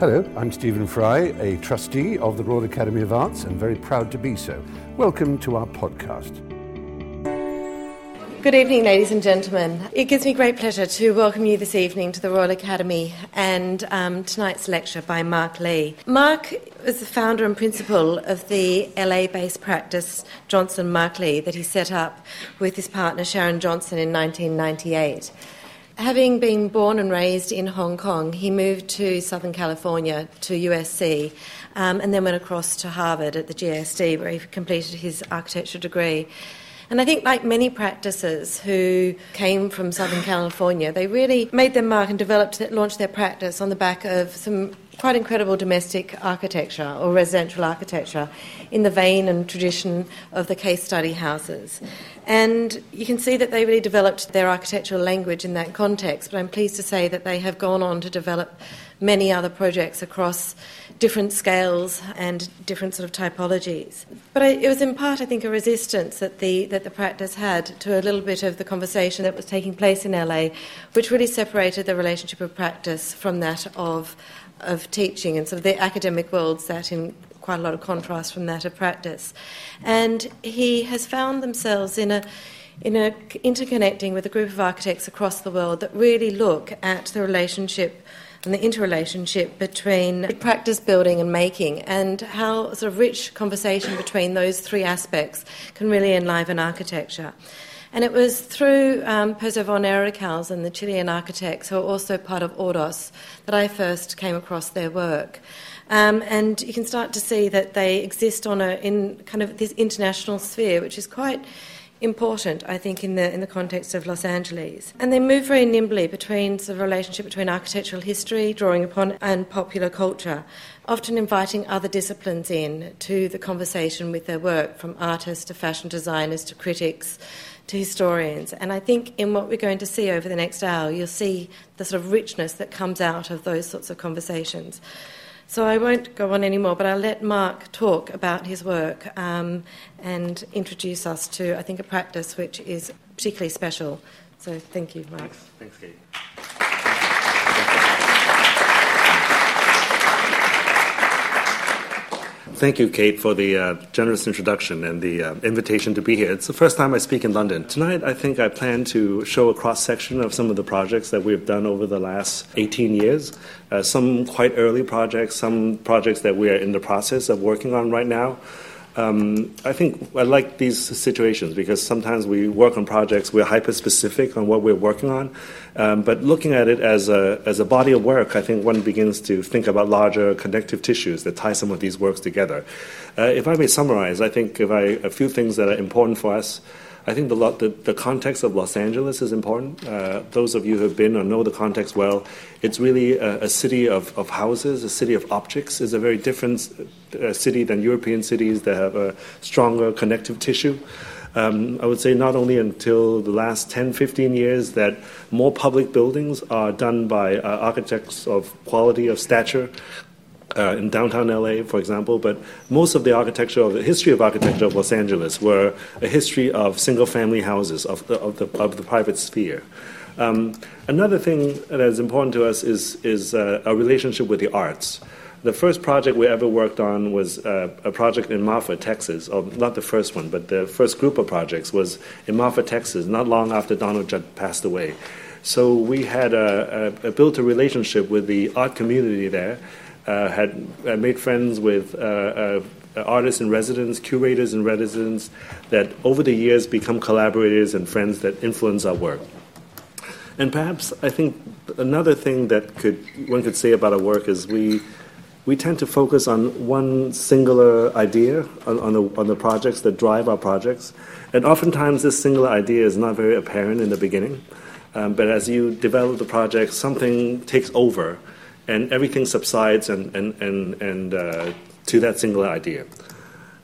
Hello, I'm Stephen Fry, a trustee of the Royal Academy of Arts and very proud to be so. Welcome to our podcast. Good evening, ladies and gentlemen. It gives me great pleasure to welcome you this evening to the Royal Academy and um, tonight's lecture by Mark Lee. Mark is the founder and principal of the LA based practice Johnston Marklee that he set up with his partner Sharon Johnston in 1998. Having been born and raised in Hong Kong, he moved to Southern California to USC um, and then went across to Harvard at the GSD where he completed his architecture degree. And I think, like many practices who came from Southern California, they really made their mark and developed, launched their practice on the back of some quite incredible domestic architecture or residential architecture in the vein and tradition of the case study houses. And you can see that they really developed their architectural language in that context, but I'm pleased to say that they have gone on to develop many other projects across different scales and different sort of typologies. But I, it was in part, I think, a resistance that the, that the practice had to a little bit of the conversation that was taking place in LA, which really separated the relationship of practice from that of, of teaching and sort of the academic world sat in quite a lot of contrast from that of practice. And he has found themselves in a in a, interconnecting with a group of architects across the world that really look at the relationship and the interrelationship between practice building and making, and how sort of rich conversation between those three aspects can really enliven architecture. And it was through um, Pezo von and the Chilean architects, who are also part of Ordos, that I first came across their work. Um, and you can start to see that they exist on a in kind of this international sphere, which is quite important, I think, in the in the context of Los Angeles. And they move very nimbly between the relationship between architectural history, drawing upon, and popular culture, often inviting other disciplines in to the conversation with their work, from artists to fashion designers to critics to historians. And I think in what we're going to see over the next hour, you'll see the sort of richness that comes out of those sorts of conversations. So I won't go on anymore, but I'll let Mark talk about his work um, and introduce us to, I think, a practice which is particularly special. So thank you, Mark. Thanks, Thanks Kate. Thank you, Kate, for the uh, generous introduction and the uh, invitation to be here. It's the first time I speak in London. Tonight, I think I plan to show a cross section of some of the projects that we've done over the last 18 years. Uh, some quite early projects, some projects that we are in the process of working on right now. Um, I think I like these situations because sometimes we work on projects, we're hyper specific on what we're working on. Um, but looking at it as a, as a body of work, I think one begins to think about larger connective tissues that tie some of these works together. Uh, if I may summarize, I think if I, a few things that are important for us. I think the, the, the, context of Los Angeles is important. Uh, those of you who have been or know the context well, it's really a, a city of, of, houses, a city of objects. It's a very different uh, city than European cities that have a stronger connective tissue. Um, I would say not only until the last 10, 15 years that more public buildings are done by uh, architects of quality, of stature, uh, in downtown LA, for example, but most of the architecture, of the history of architecture of Los Angeles, were a history of single-family houses of the, of the, of the private sphere. Um, another thing that is important to us is, is uh, our relationship with the arts. The first project we ever worked on was uh, a project in Marfa, Texas. Or not the first one, but the first group of projects was in Marfa, Texas, not long after Donald Judd passed away. So we had a, a, a built a relationship with the art community there had uh, made friends with uh, artists in residence, curators in residence, that over the years become collaborators and friends that influence our work. And perhaps I think another thing that could one could say about our work is we we tend to focus on one singular idea on, on, the, on the projects that drive our projects. And oftentimes, this singular idea is not very apparent in the beginning. Um, but as you develop the project, something takes over and everything subsides and, and, and, and uh, to that single idea.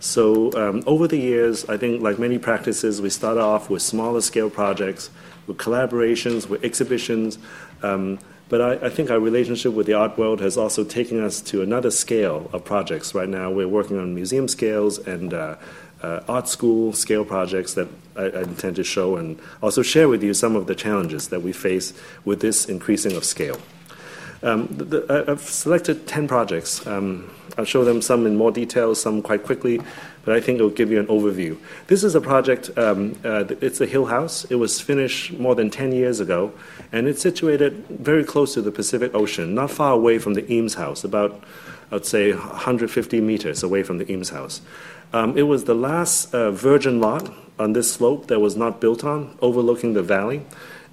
So um, over the years, I think like many practices, we start off with smaller scale projects, with collaborations, with exhibitions. Um, but I, I, think our relationship with the art world has also taken us to another scale of projects. Right now, we're working on museum scales and uh, uh, art school scale projects that I, I, intend to show and also share with you some of the challenges that we face with this increasing of scale. Um, the, the, I've selected 10 projects. Um, I'll show them some in more detail, some quite quickly, but I think it will give you an overview. This is a project, um, uh, it's a hill house. It was finished more than 10 years ago, and it's situated very close to the Pacific Ocean, not far away from the Eames House, about, I'd say, 150 meters away from the Eames House. Um, it was the last uh, virgin lot on this slope that was not built on, overlooking the valley.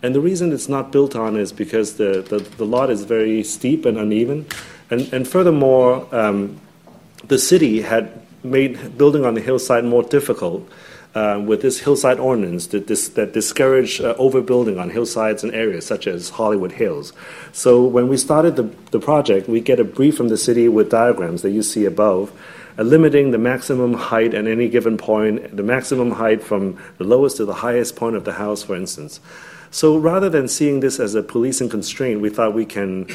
And the reason it's not built on is because the, the, the lot is very steep and uneven. And, and furthermore, um, the city had made building on the hillside more difficult uh, with this hillside ordinance that, dis- that discourage uh, overbuilding on hillsides and areas such as Hollywood Hills. So when we started the, the project, we get a brief from the city with diagrams that you see above, uh, limiting the maximum height at any given point, the maximum height from the lowest to the highest point of the house, for instance. So rather than seeing this as a policing constraint, we thought we can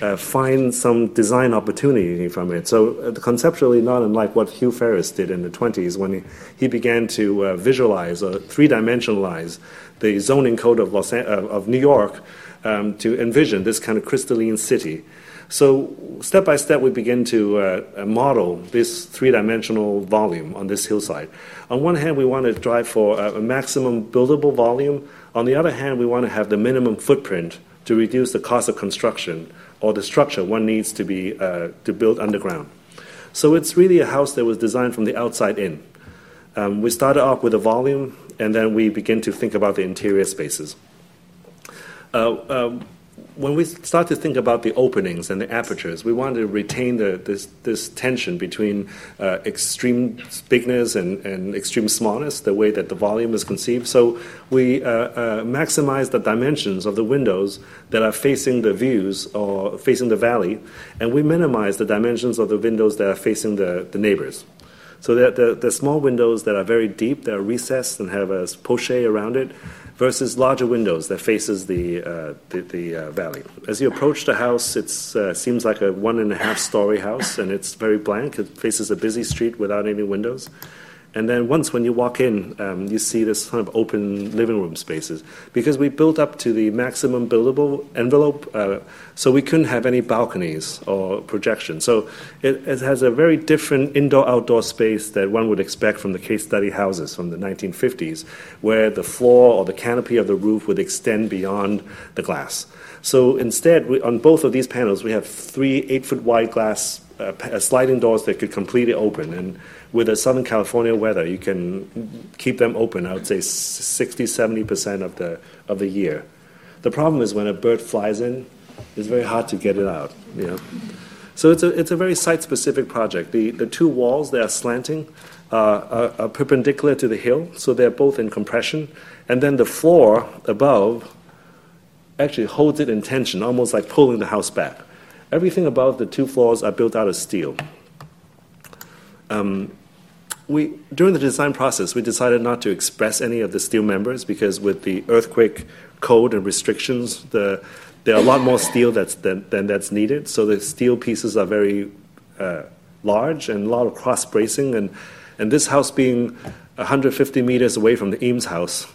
uh, find some design opportunity from it. So, uh, conceptually, not unlike what Hugh Ferriss did in the 20s when he, he began to uh, visualize or three dimensionalize the zoning code of, Los uh, of New York um, to envision this kind of crystalline city. So, step by step, we begin to uh, uh, model this three dimensional volume on this hillside. On one hand, we want to drive for a maximum buildable volume. On the other hand, we want to have the minimum footprint to reduce the cost of construction or the structure one needs to be uh, to build underground. So it's really a house that was designed from the outside in. Um, we started off with a volume, and then we begin to think about the interior spaces. Uh, um, when we start to think about the openings and the apertures, we want to retain the, this, this tension between uh, extreme bigness and, and extreme smallness, the way that the volume is conceived. So we uh, uh, maximize the dimensions of the windows that are facing the views or facing the valley, and we minimize the dimensions of the windows that are facing the, the neighbors. So the, the, small windows that are very deep, that are recessed and have a poche around it, versus larger windows that faces the uh, the, the uh, valley. As you approach the house, it uh, seems like a one and a half story house, and it's very blank. It faces a busy street without any windows. And then once when you walk in, um, you see this kind of open living room spaces because we built up to the maximum buildable envelope, uh, so we couldn't have any balconies or projection. So it, it has a very different indoor-outdoor space that one would expect from the case study houses from the 1950s, where the floor or the canopy of the roof would extend beyond the glass. So instead, we, on both of these panels, we have three eight-foot wide glass uh, sliding doors that could completely open and with the Southern California weather, you can keep them open, I would say 60, 70% of the, of the year. The problem is when a bird flies in, it's very hard to get it out. You know? So it's a, it's a very site specific project. The, the two walls that are slanting uh, are, are perpendicular to the hill, so they're both in compression. And then the floor above actually holds it in tension, almost like pulling the house back. Everything above the two floors are built out of steel. Um, we, during the design process, we decided not to express any of the steel members because with the earthquake code and restrictions, the, there are a lot more steel that's, than, than that's needed. So the steel pieces are very uh, large and a lot of cross bracing. And, and this house being 150 meters away from the Eames house,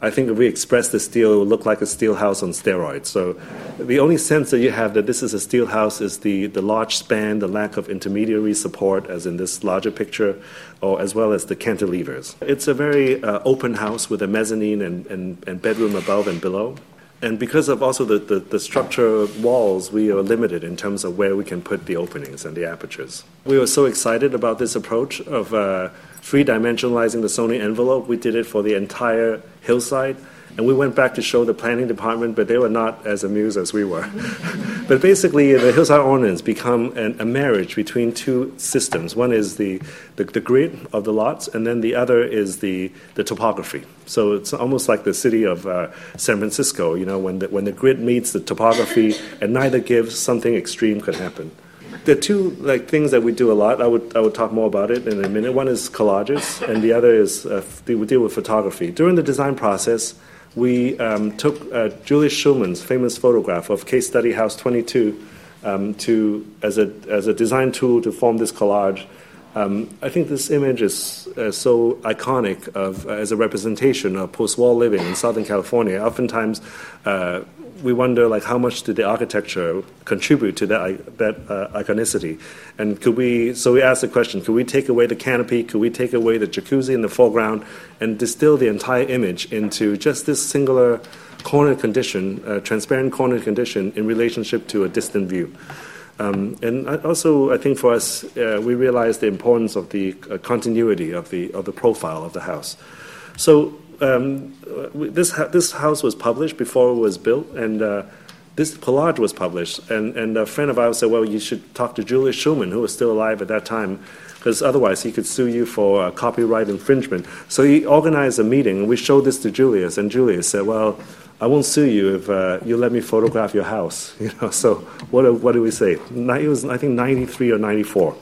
I think if we express the steel, it look like a steel house on steroids. So the only sense that you have that this is a steel house is the, the large span, the lack of intermediary support, as in this larger picture, or as well as the cantilevers. It's a very uh, open house with a mezzanine and, and, and bedroom above and below. And because of also the, the, the, structure walls, we are limited in terms of where we can put the openings and the apertures. We were so excited about this approach of uh, three dimensionalizing the zoning envelope. We did it for the entire hillside. And we went back to show the planning department, but they were not as amused as we were. but basically, the hillside ordinance become an, a marriage between two systems. One is the, the, the, grid of the lots, and then the other is the, the topography. So it's almost like the city of uh, San Francisco, you know, when the, when the grid meets the topography and neither gives, something extreme could happen the two like things that we do a lot. I would I would talk more about it in a minute. One is collages, and the other is uh, we deal with photography. During the design process, we um, took uh, Julius Shulman's famous photograph of Case Study House 22 um, to as a as a design tool to form this collage. Um, I think this image is uh, so iconic of uh, as a representation of post-war living in Southern California. Oftentimes, uh, we wonder like how much did the architecture contribute to that that uh, iconicity, and could we? So we asked the question: Could we take away the canopy? Could we take away the jacuzzi in the foreground and distill the entire image into just this singular corner condition, uh, transparent corner condition in relationship to a distant view? Um, and also, I think for us, uh, we realized the importance of the uh, continuity of the of the profile of the house. So um, this this house was published before it was built, and uh, this collage was published. And, and a friend of ours said, "Well, you should talk to Julius Shulman, who was still alive at that time." Because otherwise, he could sue you for uh, copyright infringement. So he organized a meeting, and we showed this to Julius. And Julius said, "Well, I won't sue you if uh, you let me photograph your house." You know. So what what do we say? It was I think ninety three or ninety four.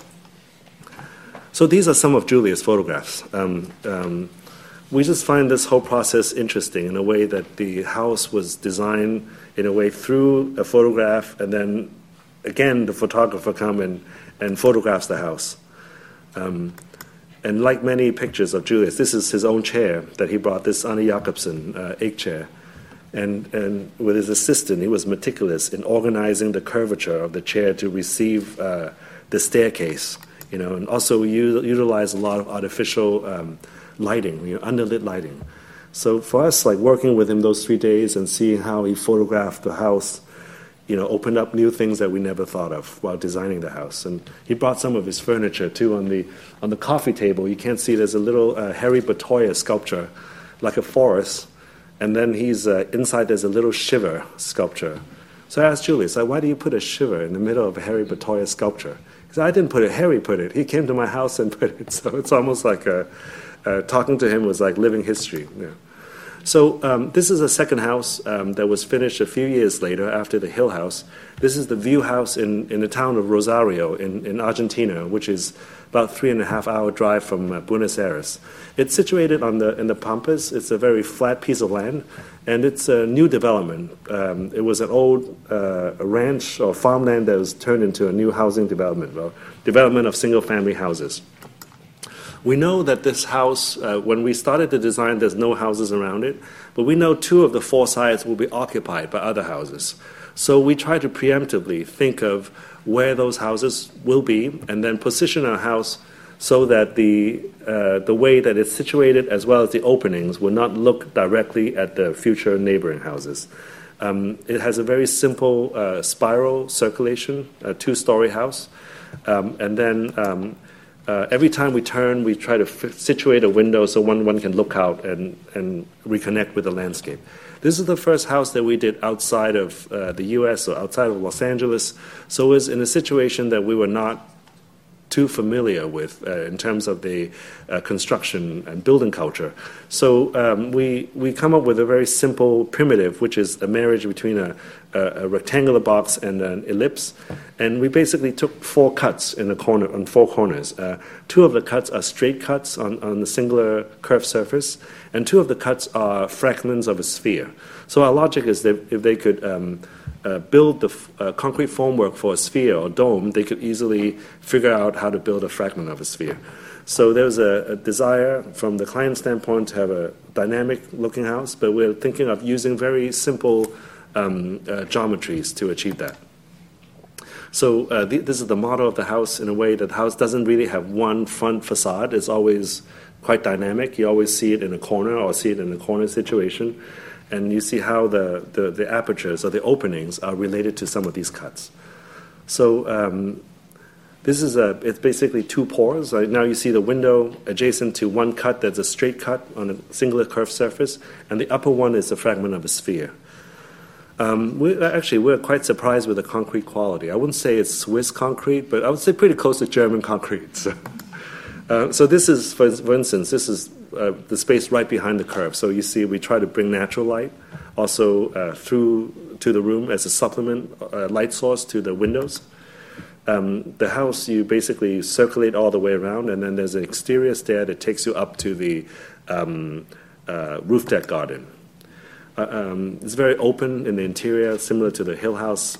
So these are some of Julius' photographs. Um, um, we just find this whole process interesting in a way that the house was designed in a way through a photograph, and then again the photographer come and, and photographs the house. Um, and like many pictures of Julius, this is his own chair that he brought, this Arne Jacobsen uh, egg chair. And, and with his assistant, he was meticulous in organizing the curvature of the chair to receive uh, the staircase, you know, and also u- utilize a lot of artificial um, lighting, you know, underlit lighting. So for us, like working with him those three days and seeing how he photographed the house, you know, opened up new things that we never thought of while designing the house. And he brought some of his furniture too. On the on the coffee table, you can't see there's a little uh, Harry Bertoia sculpture, like a forest, and then he's uh, inside. There's a little shiver sculpture. So I asked Julius, I why do you put a shiver in the middle of a Harry Bertoia sculpture? Because I didn't put it. Harry put it. He came to my house and put it. So it's almost like a uh, talking to him was like living history. Yeah. So um, this is a second house um, that was finished a few years later after the Hill House. This is the View House in, in the town of Rosario in, in Argentina, which is about three and a half hour drive from uh, Buenos Aires. It's situated on the in the Pampas. It's a very flat piece of land, and it's a new development. Um, it was an old uh, ranch or farmland that was turned into a new housing development, or development of single family houses. We know that this house, uh, when we started the design, there's no houses around it, but we know two of the four sides will be occupied by other houses. So we try to preemptively think of where those houses will be and then position our house so that the, uh, the way that it's situated as well as the openings will not look directly at the future neighboring houses. Um, it has a very simple uh, spiral circulation, a two story house. Um, and then um, uh, every time we turn, we try to f- situate a window so one, one can look out and, and reconnect with the landscape. This is the first house that we did outside of uh, the US or outside of Los Angeles, so it was in a situation that we were not too familiar with uh, in terms of the uh, construction and building culture. So um, we, we come up with a very simple primitive, which is a marriage between a, a, a, rectangular box and an ellipse. And we basically took four cuts in the corner on four corners. Uh, two of the cuts are straight cuts on, on a singular curved surface, and two of the cuts are fragments of a sphere. So our logic is that if they could um, uh, build the f- uh, concrete formwork for a sphere or dome, they could easily figure out how to build a fragment of a sphere. So there was a, a, desire from the client standpoint to have a dynamic looking house, but we're thinking of using very simple um, uh, geometries to achieve that. So uh, th- this is the model of the house in a way that the house doesn't really have one front facade. It's always quite dynamic. You always see it in a corner or see it in a corner situation and you see how the, the, the, apertures or the openings are related to some of these cuts. So um, this is a, it's basically two pores. Right? Now you see the window adjacent to one cut that's a straight cut on a singular curved surface, and the upper one is a fragment of a sphere. Um, we actually we're quite surprised with the concrete quality. I wouldn't say it's Swiss concrete, but I would say pretty close to German concrete. So, uh, so this is, for, for instance, this is uh, the space right behind the curve. So you see, we try to bring natural light also uh, through to the room as a supplement uh, light source to the windows. Um, the house you basically circulate all the way around, and then there's an exterior stair that takes you up to the um, uh, roof deck garden. Uh, um, it's very open in the interior, similar to the Hill House.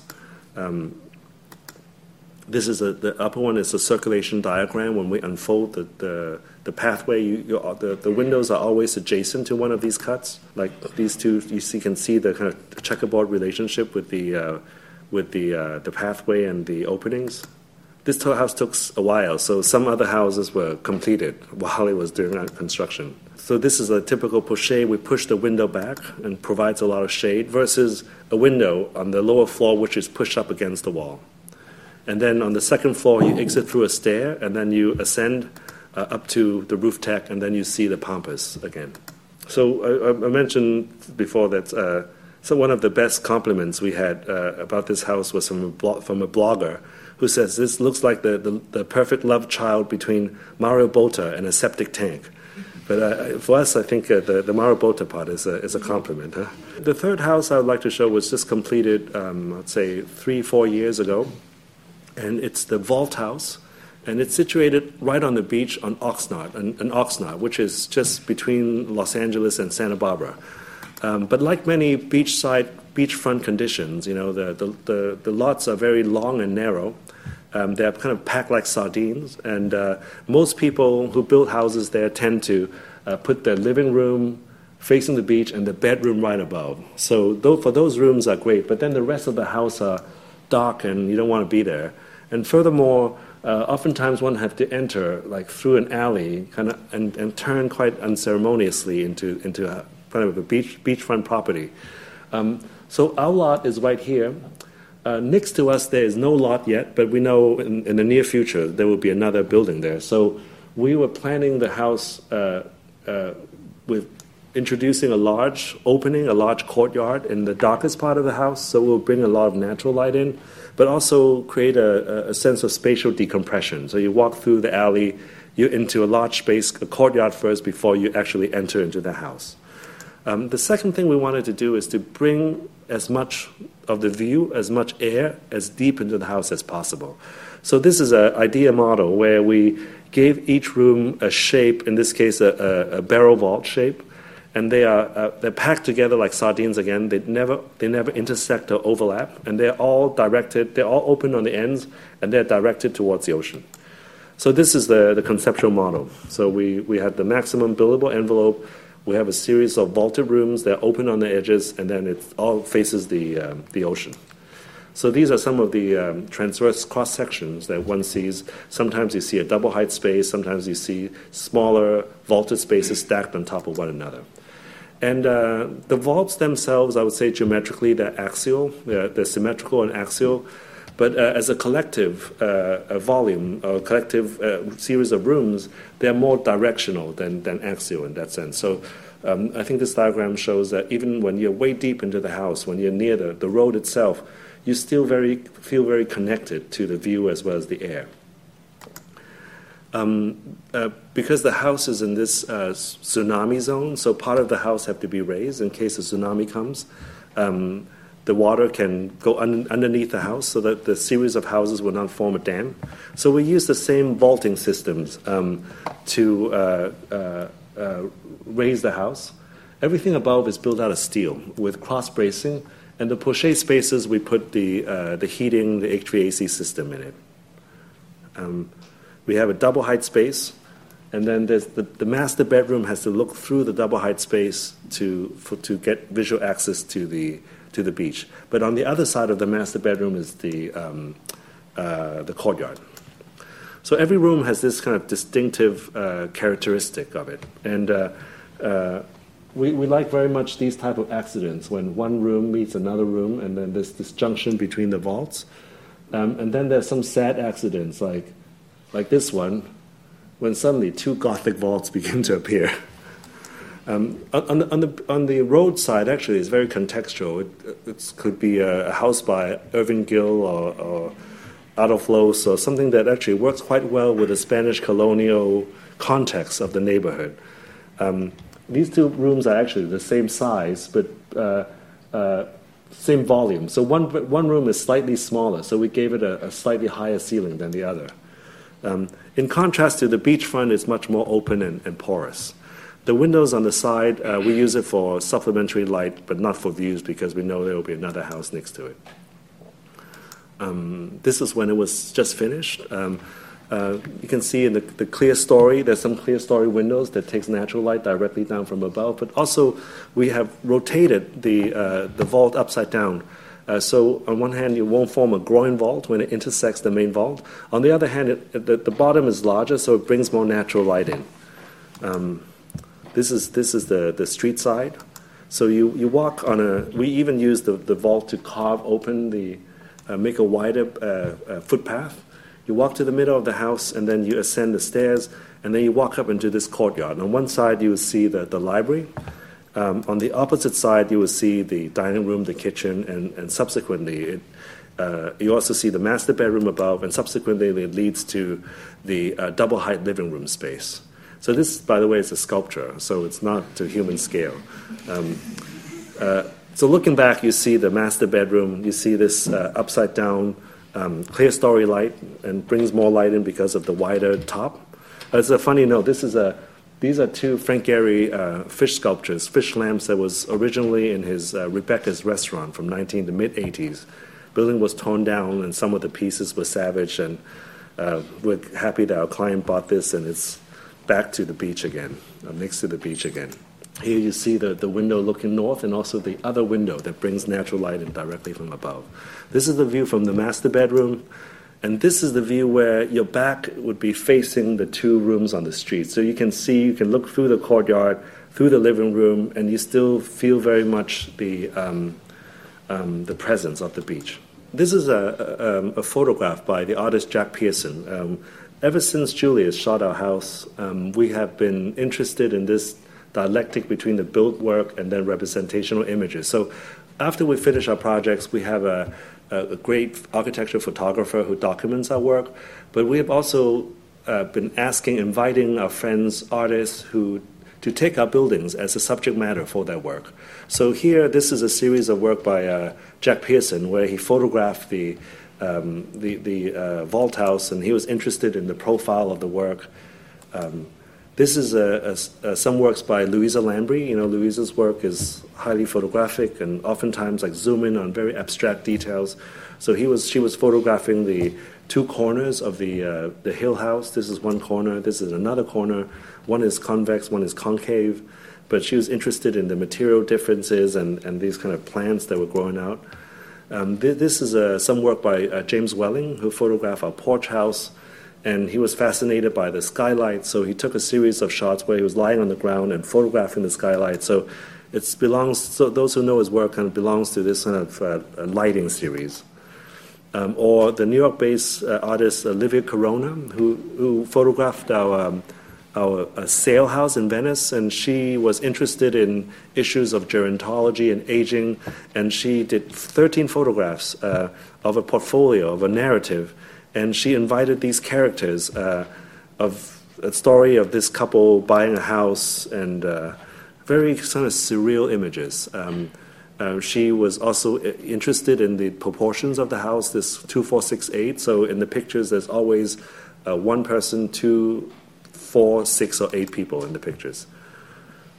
Um, this is a, the upper one is a circulation diagram. When we unfold the, the, the pathway, you, you, the, the windows are always adjacent to one of these cuts. Like these two, you see, can see the kind of checkerboard relationship with the, uh, with the, uh, the pathway and the openings. This house took a while, so some other houses were completed while it was during construction. So this is a typical poché. We push the window back and provides a lot of shade versus a window on the lower floor which is pushed up against the wall. And then on the second floor, you exit through a stair, and then you ascend uh, up to the roof deck, and then you see the pampas again. So I, I mentioned before that. Uh, so one of the best compliments we had uh, about this house was from a, from a blogger who says this looks like the, the, the, perfect love child between Mario Botta and a septic tank. But uh, for us, I think uh, the, the Mario Botta part is a, is a compliment. Huh? The third house I would like to show was just completed, um, I'd say, three, four years ago and it's the Vault House, and it's situated right on the beach on Oxnard, an, an Oxnard, which is just between Los Angeles and Santa Barbara. Um, but like many beachside, beachfront conditions, you know, the, the, the, the lots are very long and narrow. Um, they're kind of packed like sardines, and uh, most people who build houses there tend to uh, put their living room facing the beach and the bedroom right above. So though, for those rooms are great, but then the rest of the house are dark and you don't want to be there. And furthermore, uh, oftentimes one have to enter like through an alley, kind of, and, and turn quite unceremoniously into into a kind of a beach beachfront property. Um, so our lot is right here. Uh, next to us, there is no lot yet, but we know in, in, the near future there will be another building there. So we were planning the house uh, uh with introducing a large opening, a large courtyard in the darkest part of the house, so we'll bring a lot of natural light in but also create a, a sense of spatial decompression. So you walk through the alley, you're into a large space, a courtyard first, before you actually enter into the house. Um, the second thing we wanted to do is to bring as much of the view, as much air, as deep into the house as possible. So this is an idea model where we gave each room a shape, in this case, a, a, a barrel vault shape, and they are uh, they're packed together like sardines again. They never they never intersect or overlap, and they're all directed. They're all open on the ends, and they're directed towards the ocean. So this is the, the conceptual model. So we, we had the maximum buildable envelope. We have a series of vaulted rooms. They're open on the edges, and then it all faces the um, the ocean. So these are some of the um, transverse cross sections that one sees. Sometimes you see a double height space. Sometimes you see smaller vaulted spaces stacked on top of one another. And uh, the vaults themselves, I would say geometrically, they're axial, they're, they're symmetrical and axial. But uh, as a collective uh, a volume, a collective uh, series of rooms, they're more directional than, than axial in that sense. So um, I think this diagram shows that even when you're way deep into the house, when you're near the, the road itself, you still very, feel very connected to the view as well as the air. Um, uh, because the house is in this uh, tsunami zone, so part of the house have to be raised in case a tsunami comes. Um, the water can go un- underneath the house so that the series of houses will not form a dam. So we use the same vaulting systems um, to uh, uh, uh raise the house. Everything above is built out of steel with cross bracing, and the poché spaces we put the uh, the heating, the HVAC system in it. We have a double height space, and then the, the master bedroom has to look through the double height space to, for, to get visual access to the, to the beach. But on the other side of the master bedroom is the, um, uh, the courtyard. So every room has this kind of distinctive uh, characteristic of it. And uh, uh, we, we like very much these type of accidents when one room meets another room and then there's this junction between the vaults. Um, and then there's some sad accidents like like this one, when suddenly two Gothic vaults begin to appear. Um, on, the, on, the, on the roadside, actually, it's very contextual. It, it could be a, house by Irving Gill or, or Adolf Loos or something that actually works quite well with the Spanish colonial context of the neighborhood. Um, these two rooms are actually the same size, but uh, uh, same volume. So one, one room is slightly smaller, so we gave it a, a slightly higher ceiling than the other. Um, in contrast to the beachfront, it's much more open and, and porous. The windows on the side, uh, we use it for supplementary light, but not for views because we know there will be another house next to it. Um, this is when it was just finished. Um, uh, you can see in the, the, clerestory, there's some clear story windows that takes natural light directly down from above, but also we have rotated the, uh, the vault upside down. Uh, so on one hand, it won't form a groin vault when it intersects the main vault. On the other hand, it, the, the bottom is larger, so it brings more natural light in. Um, this is, this is the, the street side. So you, you walk on a, we even use the, the vault to carve open the, uh, make a wider uh, uh, footpath you walk to the middle of the house and then you ascend the stairs and then you walk up into this courtyard. On one side, you see the, the library. Um, on the opposite side, you will see the dining room, the kitchen, and, subsequently, uh, you also see the master bedroom above, and subsequently, it leads to the uh, double height living room space. So, this, by the way, is a sculpture, so it's not to human scale. Um, uh, so, looking back, you see the master bedroom, you see this uh, upside down um, clerestory light and brings more light in because of the wider top. As a funny note, this is a these are two Frank Gehry uh, fish sculptures, fish lamps that was originally in his uh, Rebecca's restaurant from 19 to mid 80s. Building was torn down and some of the pieces were savaged, and uh, we're happy that our client bought this and it's back to the beach again, uh, next to the beach again. Here you see the, the window looking north and also the other window that brings natural light in directly from above. This is the view from the master bedroom, and this is the view where your back would be facing the two rooms on the street. So you can see, you can look through the courtyard, through the living room, and you still feel very much the, um, um, the presence of the beach. This is a, a, um, a, photograph by the artist Jack Pierson. Um, ever since Julius shot our house, um, we have been interested in this dialectic between the built work and then representational images. So after we finish our projects, we have a, a great architecture photographer who documents our work, but we have also uh, been asking, inviting our friends, artists who to take our buildings as a subject matter for their work. So here, this is a series of work by uh, Jack Pierson, where he photographed the um, the, the uh, vault house, and he was interested in the profile of the work. Um, this is a, a, a, some works by Luisa Lambri. You know, Luisa's work is highly photographic and oftentimes like zoom in on very abstract details. So he was, she was photographing the two corners of the uh, the hill house. This is one corner. This is another corner. One is convex. One is concave. But she was interested in the material differences and, and these kind of plants that were growing out. Um, th- this is uh, some work by uh, James Welling, who photographed our porch house and he was fascinated by the skylight. So he took a series of shots where he was lying on the ground and photographing the skylight. So it belongs. So those who know his work kind of belongs to this kind of uh, lighting series. Um, or the New York-based uh, artist Olivia Corona, who who photographed our. Um, our a Sale house in Venice, and she was interested in issues of gerontology and aging, and she did 13 photographs uh, of a portfolio of a narrative and she invited these characters uh, of a story of this couple buying a house and uh, very kind of surreal images. Um, uh, she was also uh, interested in the proportions of the house, this two, four, six, eight. So in the pictures, there's always uh, one person, two, four, six, or eight people in the pictures.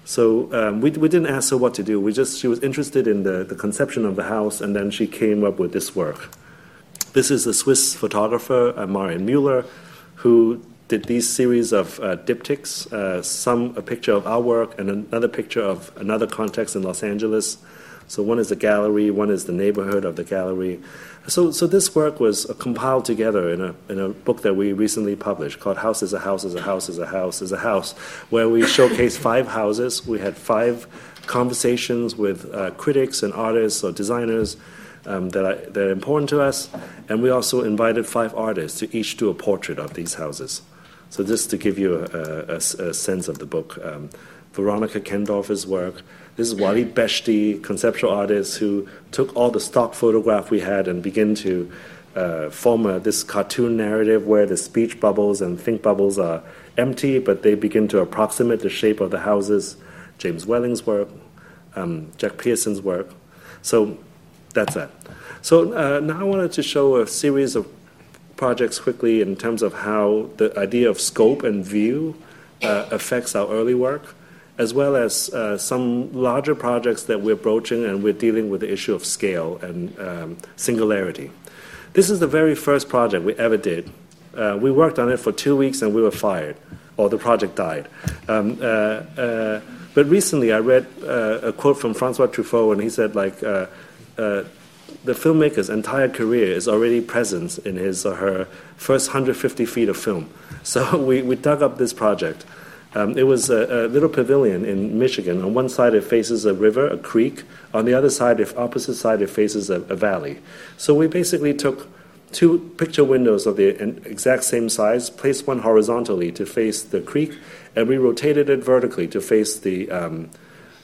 So um, we, we didn't ask her what to do. We just she was interested in the, the conception of the house, and then she came up with this work. This is a Swiss photographer, uh, Marianne Müller, who did these series of uh, diptychs, uh, some a picture of our work and another picture of another context in Los Angeles. So one is the gallery, one is the neighborhood of the gallery. So, so this work was compiled together in a, in a book that we recently published called House is a House is a House is a House is a House, where we showcase five houses. We had five conversations with uh, critics and artists or designers um, that, are, that are important to us. And we also invited five artists to each do a portrait of these houses. So just to give you a, a, a sense of the book, um, Veronika Kellndorfer's work. This is Walead Beshty, conceptual artist who took all the stock photograph we had and began to uh, form a, this cartoon narrative where the speech bubbles and think bubbles are empty, but they begin to approximate the shape of the houses. James Welling's work, um, Jack Pierson's work. So that's that. So uh, now I wanted to show a series of projects quickly in terms of how the idea of scope and view uh, affects our early work, as well as uh, some larger projects that we're broaching and we're dealing with the issue of scale and um, singularity. This is the very first project we ever did. Uh, we worked on it for two weeks and we were fired, or the project died. Um, uh, uh, but recently, I read a quote from Francois Truffaut, and he said, like, the filmmaker's entire career is already present in his or her first 150 feet of film. So we, we dug up this project. Um, it was a, a, little pavilion in Michigan. On one side, it faces a river, a creek. On the other side, the opposite side, it faces a, a valley. So we basically took two picture windows of the exact same size, placed one horizontally to face the creek, and we rotated it vertically to face the um,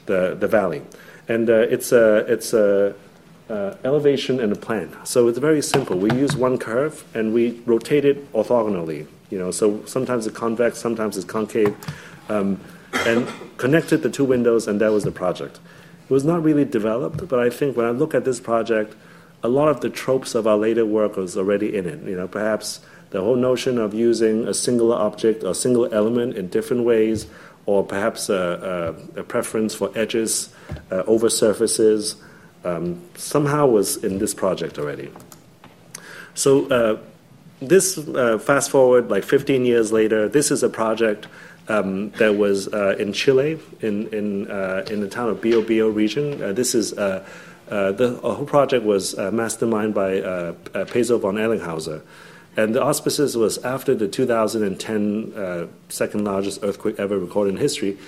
the, the valley. And uh, it's a it's a uh, elevation and a plan. So it's very simple. We use one curve and we rotate it orthogonally. You know, so sometimes it's convex, sometimes it's concave, um, and connected the two windows, and that was the project. It was not really developed, but I think when I look at this project, a lot of the tropes of our later work was already in it. You know, perhaps the whole notion of using a singular object a single element in different ways, or perhaps a, a, a preference for edges uh, over surfaces, um, somehow was in this project already. So uh, this, uh, fast forward like 15 years later, this is a project um, that was uh, in Chile, in in uh, in the town of Biobío region. Uh, this is uh, the whole project was masterminded by uh, Pezo von Ellrichshausen. And the auspices was after the 2010 second largest earthquake ever recorded in history.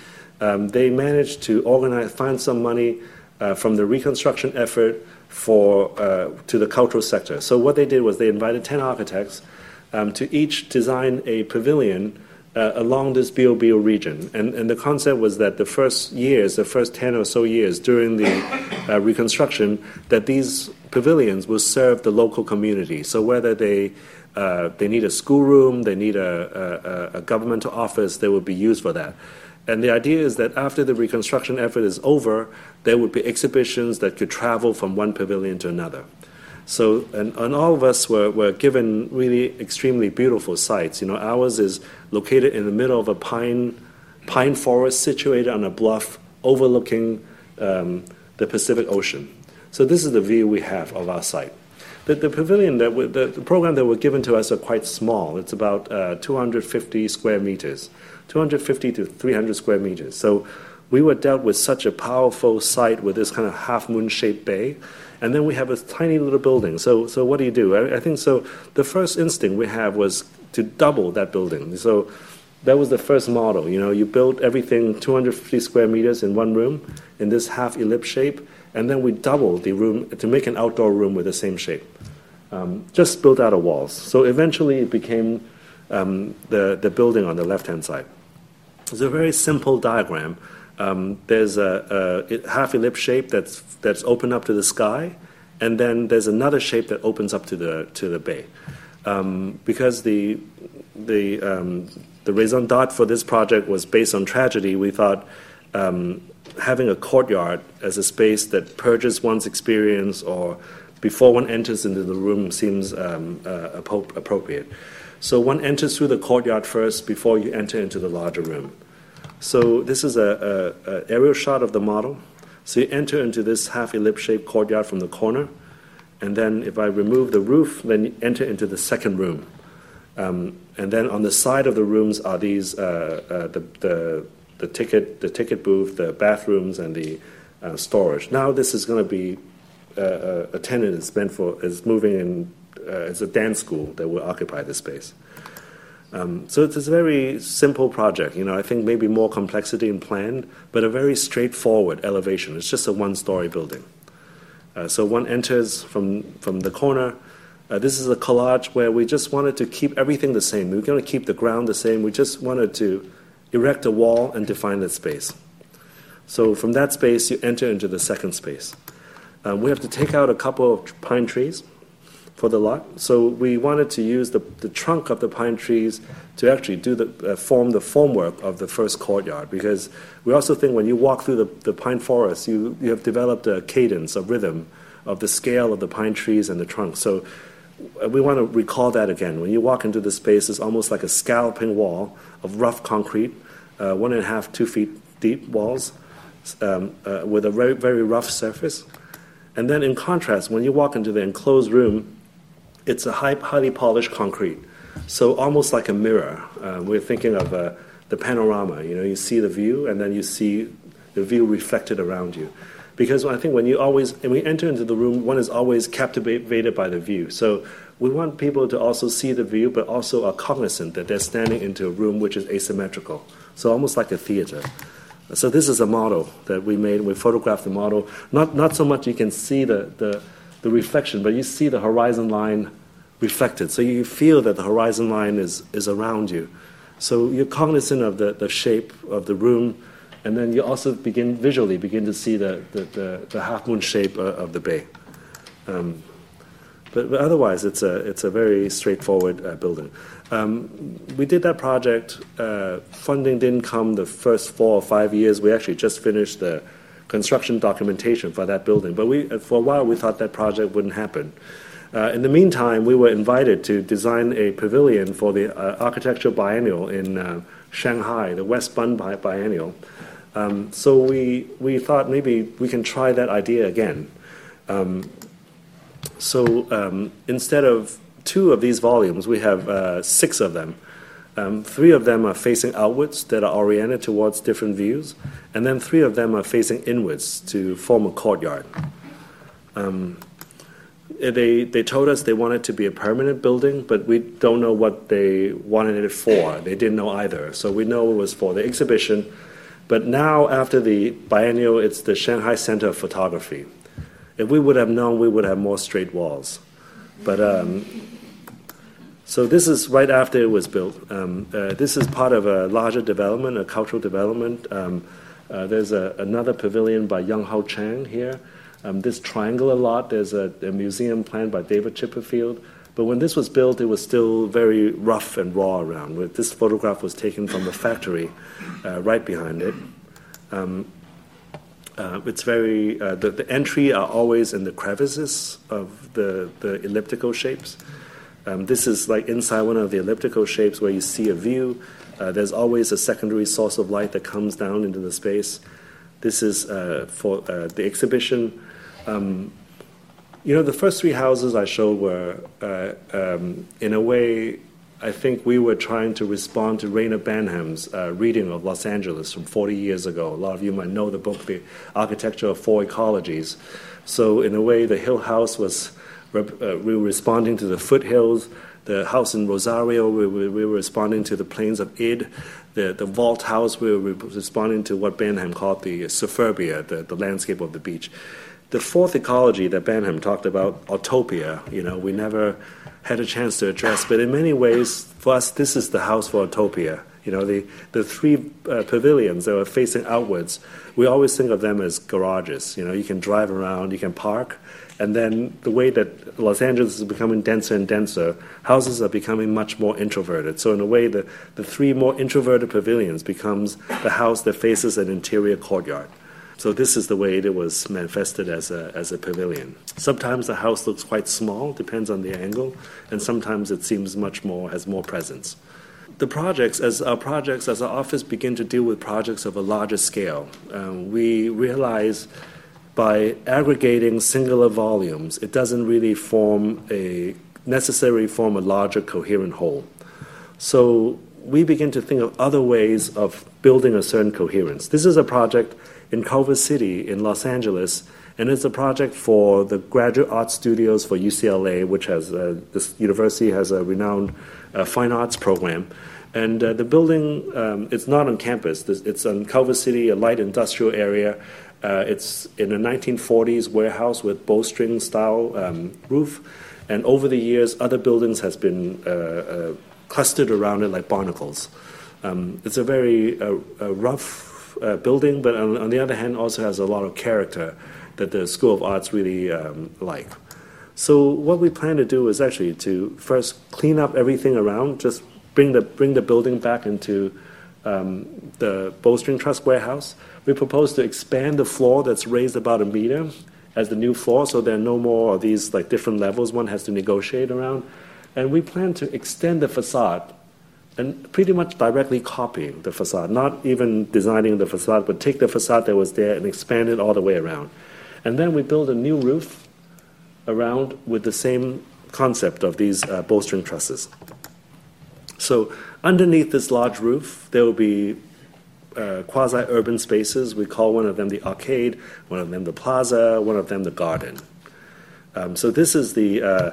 Um, they managed to organize, find some money from the reconstruction effort for to the cultural sector. So what they did was they invited 10 architects um, to each design a pavilion uh, along this Biobío region. And, and the concept was that the first years, the first 10 or so years during the uh, reconstruction, that these pavilions will serve the local community. So whether they uh, they need a schoolroom, they need a, a, a, governmental office, they will be used for that. And the idea is that after the reconstruction effort is over, there would be exhibitions that could travel from one pavilion to another. So, and, and all of us were, were given really extremely beautiful sites. You know, ours is located in the middle of a pine, pine forest situated on a bluff overlooking um, the Pacific Ocean. So this is the view we have of our site. The, the pavilion, that we, the, the, program that were given to us are quite small. It's about uh, 250 square meters, 250 to 300 square meters. So we were dealt with such a powerful site with this kind of half moon shaped bay and then we have a tiny little building. So, so what do you do? I, I, think so. The first instinct we have was to double that building. So that was the first model. You know, you build everything 250 square meters in one room in this half ellipse shape, and then we double the room to make an outdoor room with the same shape. Um, just built out of walls. So eventually it became um, the, the building on the left hand side. It's a very simple diagram um, there's a, a, half ellipse shape that's that's open up to the sky, and then there's another shape that opens up to the to the bay. Um, because the the um, the raison d'être for this project was based on tragedy, we thought um, having a courtyard as a space that purges one's experience or before one enters into the room seems um, uh, appropriate. So one enters through the courtyard first before you enter into the larger room. So this is a, a, a, aerial shot of the model. So you enter into this half ellipse shaped courtyard from the corner, and then if I remove the roof, then you enter into the second room. Um, and then on the side of the rooms are these uh, uh, the, the, the ticket the ticket booth, the bathrooms, and the uh, storage. Now this is going to be uh, uh, a tenant is meant for is moving in. Uh, it's a dance school that will occupy this space. Um, so it's a very simple project. You know, I think maybe more complexity in plan, but a very straightforward elevation. It's just a one-story building. Uh, so one enters from from the corner. Uh, this is a collage where we just wanted to keep everything the same. We are going to keep the ground the same. We just wanted to erect a wall and define that space. So from that space, you enter into the second space. Uh, we have to take out a couple of pine trees for the lot. So we wanted to use the, the trunk of the pine trees to actually do the uh, form the formwork of the first courtyard because we also think when you walk through the, the pine forest, you, you have developed a cadence, a rhythm of the scale of the pine trees and the trunk. So uh, we want to recall that again. When you walk into the space, it's almost like a scalloping wall of rough concrete, uh, one and a half, two feet deep walls um, uh, with a very, very rough surface. And then in contrast, when you walk into the enclosed room, it's a high, highly polished concrete, so almost like a mirror. Uh, we're thinking of uh, the panorama. You know, you see the view, and then you see the view reflected around you. Because I think when you always, when we enter into the room, one is always captivated by the view. So we want people to also see the view, but also are cognizant that they're standing into a room which is asymmetrical. So almost like a theater. So this is a model that we made. We photographed the model. Not, not so much you can see the, the, the reflection, but you see the horizon line reflected. So you feel that the horizon line is, is around you. So you're cognizant of the, the shape of the room, and then you also begin visually begin to see the, the, the, the half moon shape of the bay. Um, but, but, otherwise, it's a, it's a very straightforward uh, building. Um, we did that project. Uh, funding didn't come the first four or five years. We actually just finished the construction documentation for that building. But we, for a while, we thought that project wouldn't happen. Uh, in the meantime, we were invited to design a pavilion for the uh, Architecture Biennial in uh, Shanghai, the West Bund Biennial. Um, so we, we thought maybe we can try that idea again. Um, so um, instead of two of these volumes, we have uh, six of them. Um, three of them are facing outwards that are oriented towards different views, and then three of them are facing inwards to form a courtyard. Um, they, they told us they wanted to be a permanent building, but we don't know what they wanted it for. They didn't know either. So we know it was for the exhibition. But now, after the biennial, it's the Shanghai Center of Photography. If we would have known, we would have more straight walls. But um, so this is right after it was built. Um, uh, this is part of a larger development, a cultural development. Um, uh, there's a, another pavilion by Yung Ho Chang here. Um, this triangular lot, there's a, a, museum planned by David Chipperfield. But when this was built, it was still very rough and raw around. This photograph was taken from the factory uh, right behind it. Um, uh, it's very uh, the, the entry are always in the crevices of the, the elliptical shapes. Um, this is like inside one of the elliptical shapes where you see a view. Uh, there's always a secondary source of light that comes down into the space. This is uh, for uh, the exhibition. Um, you know, the first three houses I showed were, uh, um, in a way, I think we were trying to respond to Reyner Banham's uh, reading of Los Angeles from 40 years ago. A lot of you might know the book, The Architecture of Four Ecologies. So, in a way, the Hill House was uh, we were responding to the foothills. The house in Rosario, we, we, we, were responding to the plains of Id. The, the vault house, we were responding to what Banham called the surfurbia, the, the landscape of the beach. The fourth ecology that Banham talked about, autopia, you know, we never had a chance to address. But in many ways, for us, this is the house for autopia. You know, the, the three uh, pavilions that are facing outwards, we always think of them as garages. You know, you can drive around, you can park, and then the way that Los Angeles is becoming denser and denser, houses are becoming much more introverted. So in a way, the, the three more introverted pavilions becomes the house that faces an interior courtyard. So this is the way it was manifested as a, as a pavilion. Sometimes the house looks quite small, depends on the angle, and sometimes it seems much more, has more presence. The projects, as our projects, as our office begin to deal with projects of a larger scale, um, we realize by aggregating singular volumes, it doesn't really form a necessarily form a larger coherent whole. So we begin to think of other ways of building a certain coherence. This is a project in Culver City in Los Angeles, and it's a project for the Graduate Art Studios for UCLA, which has uh, this university has a renowned uh, fine arts program. And uh, the building, um, it's not on campus. It's in Culver City, a light industrial area. Uh, it's in a 1940s warehouse with bowstring style um, roof. And over the years, other buildings has been uh, uh, clustered around it like barnacles. Um, it's a very rough uh, building, but on, on, the other hand, also has a lot of character that the School of Arts really um, like. So what we plan to do is actually to first clean up everything around, just bring the bring the building back into um, the Bowstring Truss warehouse. We propose to expand the floor that's raised about a meter as the new floor, so there are no more of these like different levels one has to negotiate around. And we plan to extend the facade and pretty much directly copying the facade, not even designing the facade, but take the facade that was there and expand it all the way around. And then we build a new roof around with the same concept of these uh, bowstring trusses. So, underneath this large roof, there will be uh, quasi urban spaces. We call one of them the arcade, one of them the plaza, one of them the garden. Um, so, this is the uh,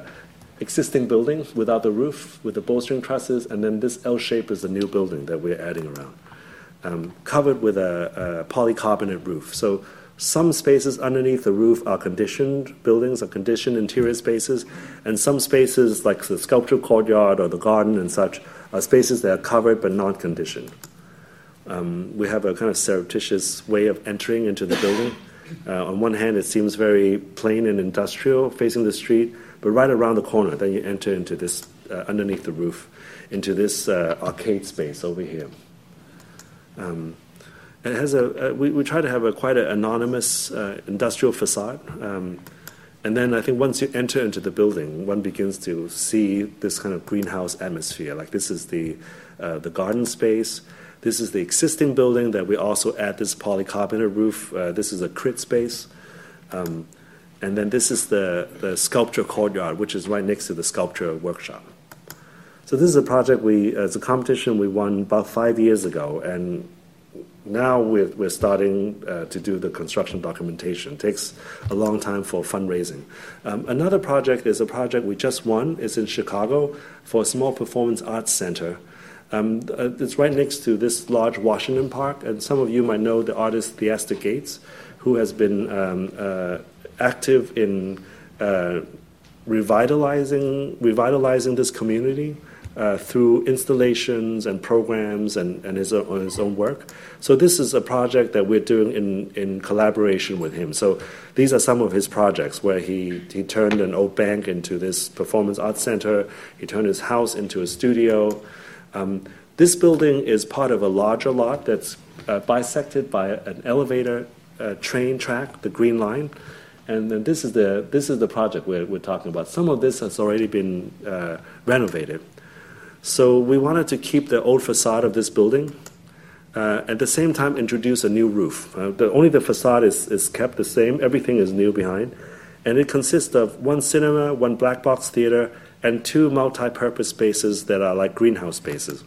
existing building without the roof with the bowstring trusses, and then this L shape is the new building that we're adding around, um, covered with a, a polycarbonate roof. So, some spaces underneath the roof are conditioned buildings, are conditioned interior spaces, and some spaces, like the sculpture courtyard or the garden and such, are spaces that are covered but not conditioned. Um, we have a kind of surreptitious way of entering into the building. Uh, on one hand, it seems very plain and industrial, facing the street, but right around the corner, then you enter into this, uh, underneath the roof, into this uh, arcade space over here. Um, it has a, we, we, try to have a quite an anonymous uh, industrial facade. Um, and then I think once you enter into the building, one begins to see this kind of greenhouse atmosphere. Like this is the, uh, the garden space. This is the existing building that we also add this polycarbonate roof. Uh, this is a crit space. Um, and then this is the, the sculpture courtyard, which is right next to the sculpture workshop. So this is a project we, as a competition we won about five years ago, and now we're, we're starting uh, to do the construction documentation. It takes a long time for fundraising. Um, another project is a project we just won. It's in Chicago for a small performance arts center. Um, uh, it's right next to this large Washington Park, and some of you might know the artist Theaster Gates, who has been um, uh, active in uh, revitalizing revitalizing this community uh, through installations and programs and, and his, own, his own work. So this is a project that we're doing in, in collaboration with him. So these are some of his projects where he, he turned an old bank into this performance arts center. He turned his house into a studio. Um, this building is part of a larger lot that's uh, bisected by an elevator uh, train track, the Green Line. And then this is the this is the project we're, we're talking about. Some of this has already been uh, renovated. So we wanted to keep the old facade of this building. Uh, at the same time, introduce a new roof. Uh, the, only the facade is, is kept the same. Everything is new behind, and it consists of one cinema, one black box theater, and two multi-purpose spaces that are like greenhouse spaces.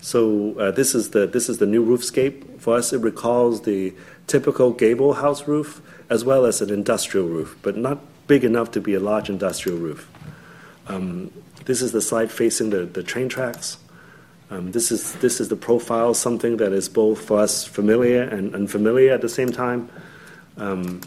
So uh, this is the this is the new roofscape. For us, it recalls the typical gable house roof as well as an industrial roof, but not big enough to be a large industrial roof. Um, this is the side facing the, the train tracks. Um, this, is, this is the profile, something that is both for us familiar and unfamiliar at the same time. Um,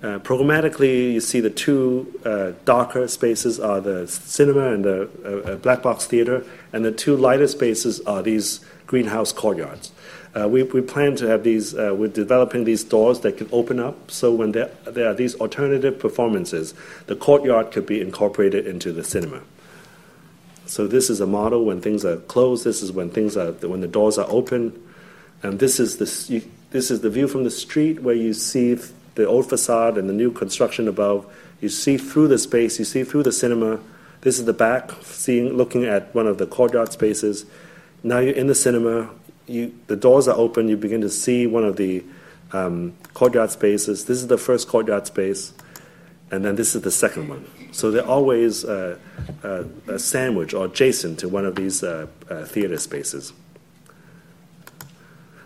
uh, programmatically, you see the two uh, darker spaces are the cinema and the uh, uh black box theater, and the two lighter spaces are these greenhouse courtyards. Uh, we, we plan to have these, uh, we're developing these doors that can open up so when there, there are these alternative performances, the courtyard could be incorporated into the cinema. So this is a model when things are closed. This is when things are when the doors are open, and this is the this is the view from the street where you see the old facade and the new construction above. You see through the space. You see through the cinema. This is the back, seeing looking at one of the courtyard spaces. Now you're in the cinema. You, the doors are open. You begin to see one of the um, courtyard spaces. This is the first courtyard space, and then this is the second one. So they're always uh, uh, a sandwich or adjacent to one of these uh, uh, theater spaces.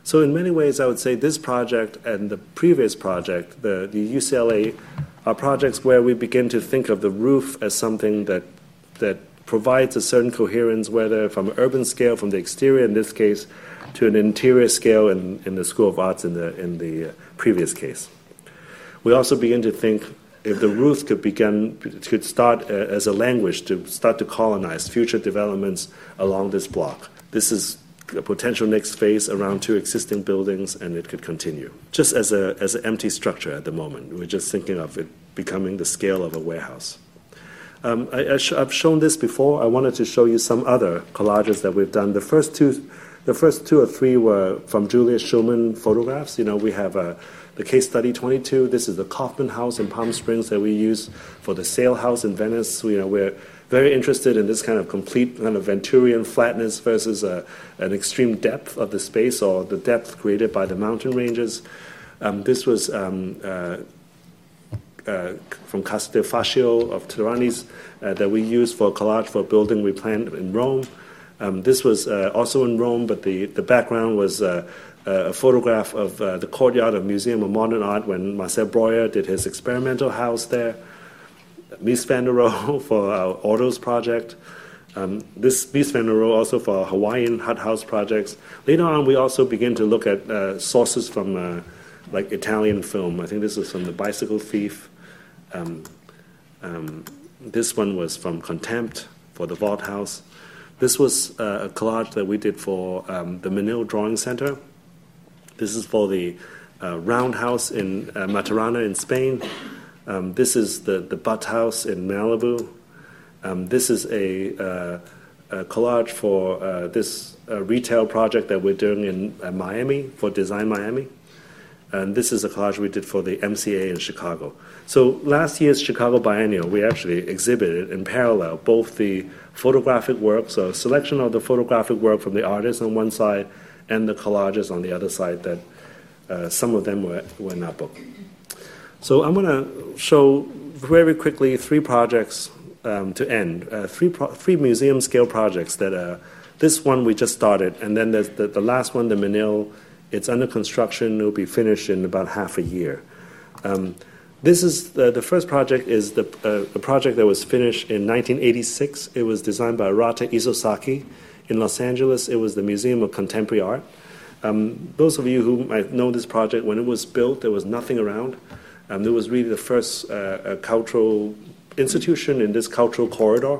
So in many ways, I would say this project and the previous project, the, the UCLA, are projects where we begin to think of the roof as something that that provides a certain coherence, whether from an urban scale, from the exterior in this case, to an interior scale in, in the School of Arts in the in the uh, previous case. We also begin to think if the roof could begin could start uh, as a language to start to colonize future developments along this block. This is a potential next phase around two existing buildings, and it could continue. Just as a as an empty structure at the moment, we're just thinking of it becoming the scale of a warehouse. Um, I, have shown this before. I wanted to show you some other collages that we've done. The first two, the first two or three were from Julius Shulman photographs. You know, we have a the case study 22. This is the Kaufmann House in Palm Springs that we use for the Sale House in Venice. You know, we're very interested in this kind of complete kind of Venturian flatness versus a, an extreme depth of the space or the depth created by the mountain ranges. Um, this was um, uh, uh, from del of Terragni's uh, that we used for collage for a building we planned in Rome. Um, this was uh, also in Rome, but the, the background was uh, a photograph of uh, the courtyard of Museum of Modern Art when Marcel Breuer did his experimental house there. Mies van der Rohe for our autos project. Um, this Mies van der Rohe also for our Hawaiian hut house projects. Later on, we also begin to look at uh, sources from uh, like Italian film. I think this is from The Bicycle Thief. Um, um, this one was from Contempt for the Vault House. This was uh, a collage that we did for um, the Menil Drawing Center. This is for the uh, Roundhouse in uh, Matarraña in Spain. Um, this is the, the Butt House in Malibu. Um, this is a, uh, a collage for uh, this uh, retail project that we're doing in uh, Miami for Design Miami. And this is a collage we did for the MCA in Chicago. So last year's Chicago Biennial, we actually exhibited in parallel both the photographic work, so a selection of the photographic work from the artists on one side and the collages on the other side that uh, some of them were, were in our book. So I'm going to show very quickly three projects um, to end, uh, three, pro- three museum scale projects that uh, this one we just started, and then there's the, the last one, the Menil, it's under construction, it will be finished in about half a year. Um, this is the, the, first project is the, uh, a project that was finished in 1986. It was designed by Arata Isozaki In Los Angeles, it was the Museum of Contemporary Art. Um, those of you who might know this project, when it was built, there was nothing around. It was really the first uh, cultural institution in this cultural corridor.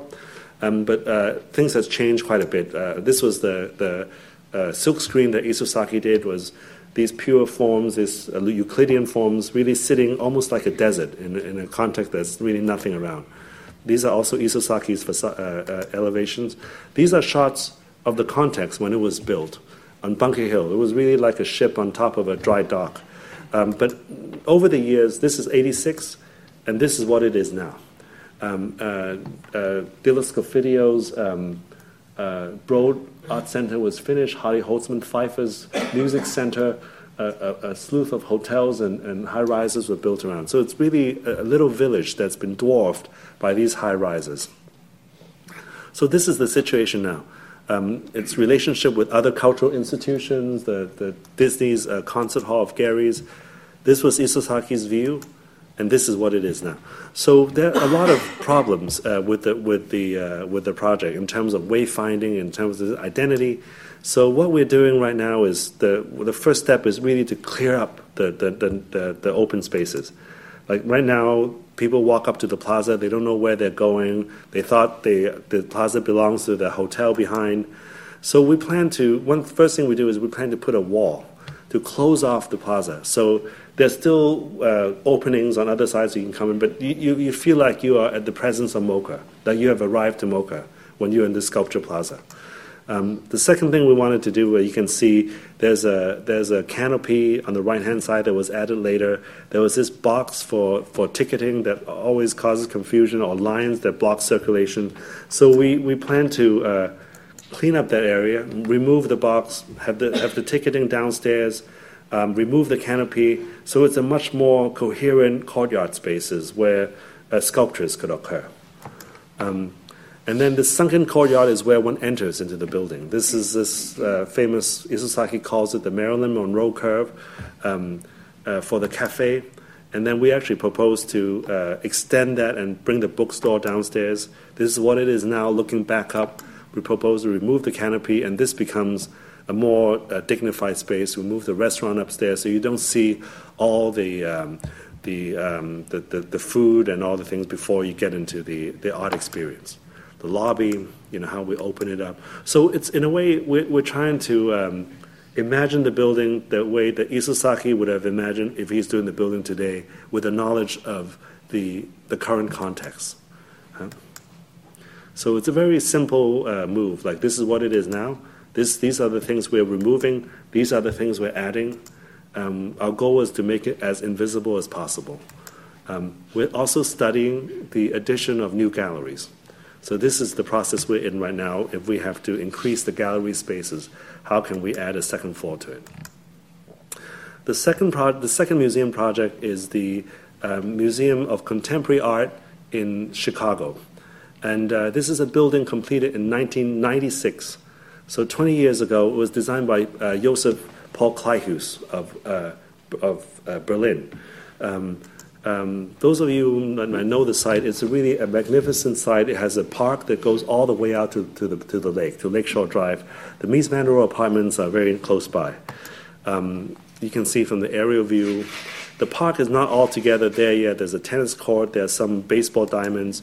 Um, but uh, things have changed quite a bit. Uh, this was the, the uh, silk screen that Isozaki did was these pure forms, these uh, Euclidean forms, really sitting almost like a desert in, in a context that's really nothing around. These are also Isozaki's uh, uh, elevations. These are shots of the context when it was built on Bunker Hill. It was really like a ship on top of a dry dock. Um, but over the years, this is 86, and this is what it is now. Um, uh, uh, um, uh, Broad Art Center was finished, Hardy Holzman Pfeiffer's Music Center, a, a, a slew of hotels and, and, high rises were built around. So it's really a, a little village that's been dwarfed by these high rises. So this is the situation now. Um, its relationship with other cultural institutions, the, the Disney's uh, Concert Hall of Gehry's. This was Isozaki's view, and this is what it is now. So there are a lot of problems uh, with the with the uh, with the project in terms of wayfinding, in terms of identity. So what we're doing right now is the the first step is really to clear up the the, the, the, the open spaces. Like right now, people walk up to the plaza, they don't know where they're going. They thought they, the plaza belongs to the hotel behind. So we plan to, one first thing we do is we plan to put a wall to close off the plaza. So there's still uh, openings on other sides you can come in, but you, you, you, feel like you are at the presence of MoCA, that you have arrived to MoCA when you're in the sculpture plaza. Um, the second thing we wanted to do, where you can see there's a there's a canopy on the right hand side that was added later. There was this box for, for ticketing that always causes confusion, or lines that block circulation. So we, we plan to uh, clean up that area, remove the box, have the have the ticketing downstairs, um, remove the canopy, so it's a much more coherent courtyard spaces where uh, sculptures could occur. Um, and then the sunken courtyard is where one enters into the building. This is this uh, famous, Isozaki calls it the Marilyn Monroe curve um, uh, for the cafe. And then we actually propose to uh, extend that and bring the bookstore downstairs. This is what it is now. Looking back up, we propose to remove the canopy, and this becomes a more uh, dignified space. We move the restaurant upstairs so you don't see all the. Um, the, um, the, the, the food and all the things before you get into the, the art experience the lobby, you know, how we open it up. So it's in a way we're, we're trying to um, imagine the building the way that Isozaki would have imagined if he's doing the building today, with the knowledge of the the current context. Huh? So it's a very simple uh, move. Like this is what it is now. This, these are the things we're removing. These are the things we're adding. Um, our goal is to make it as invisible as possible. Um, we're also studying the addition of new galleries. So this is the process we're in right now. If we have to increase the gallery spaces, how can we add a second floor to it? The second, pro- the second museum project is the uh, Museum of Contemporary Art in Chicago. And uh, this is a building completed in 1996. So 20 years ago, it was designed by uh, Joseph Paul Kleihues of, uh, of uh, Berlin. Um, um, those of you who know the site, it's really a magnificent site. It has a park that goes all the way out to, to, the, to the lake, to Lakeshore Drive. The Mies van Rohe apartments are very close by. Um, you can see from the aerial view, the park is not altogether there yet. There's a tennis court, there's some baseball diamonds.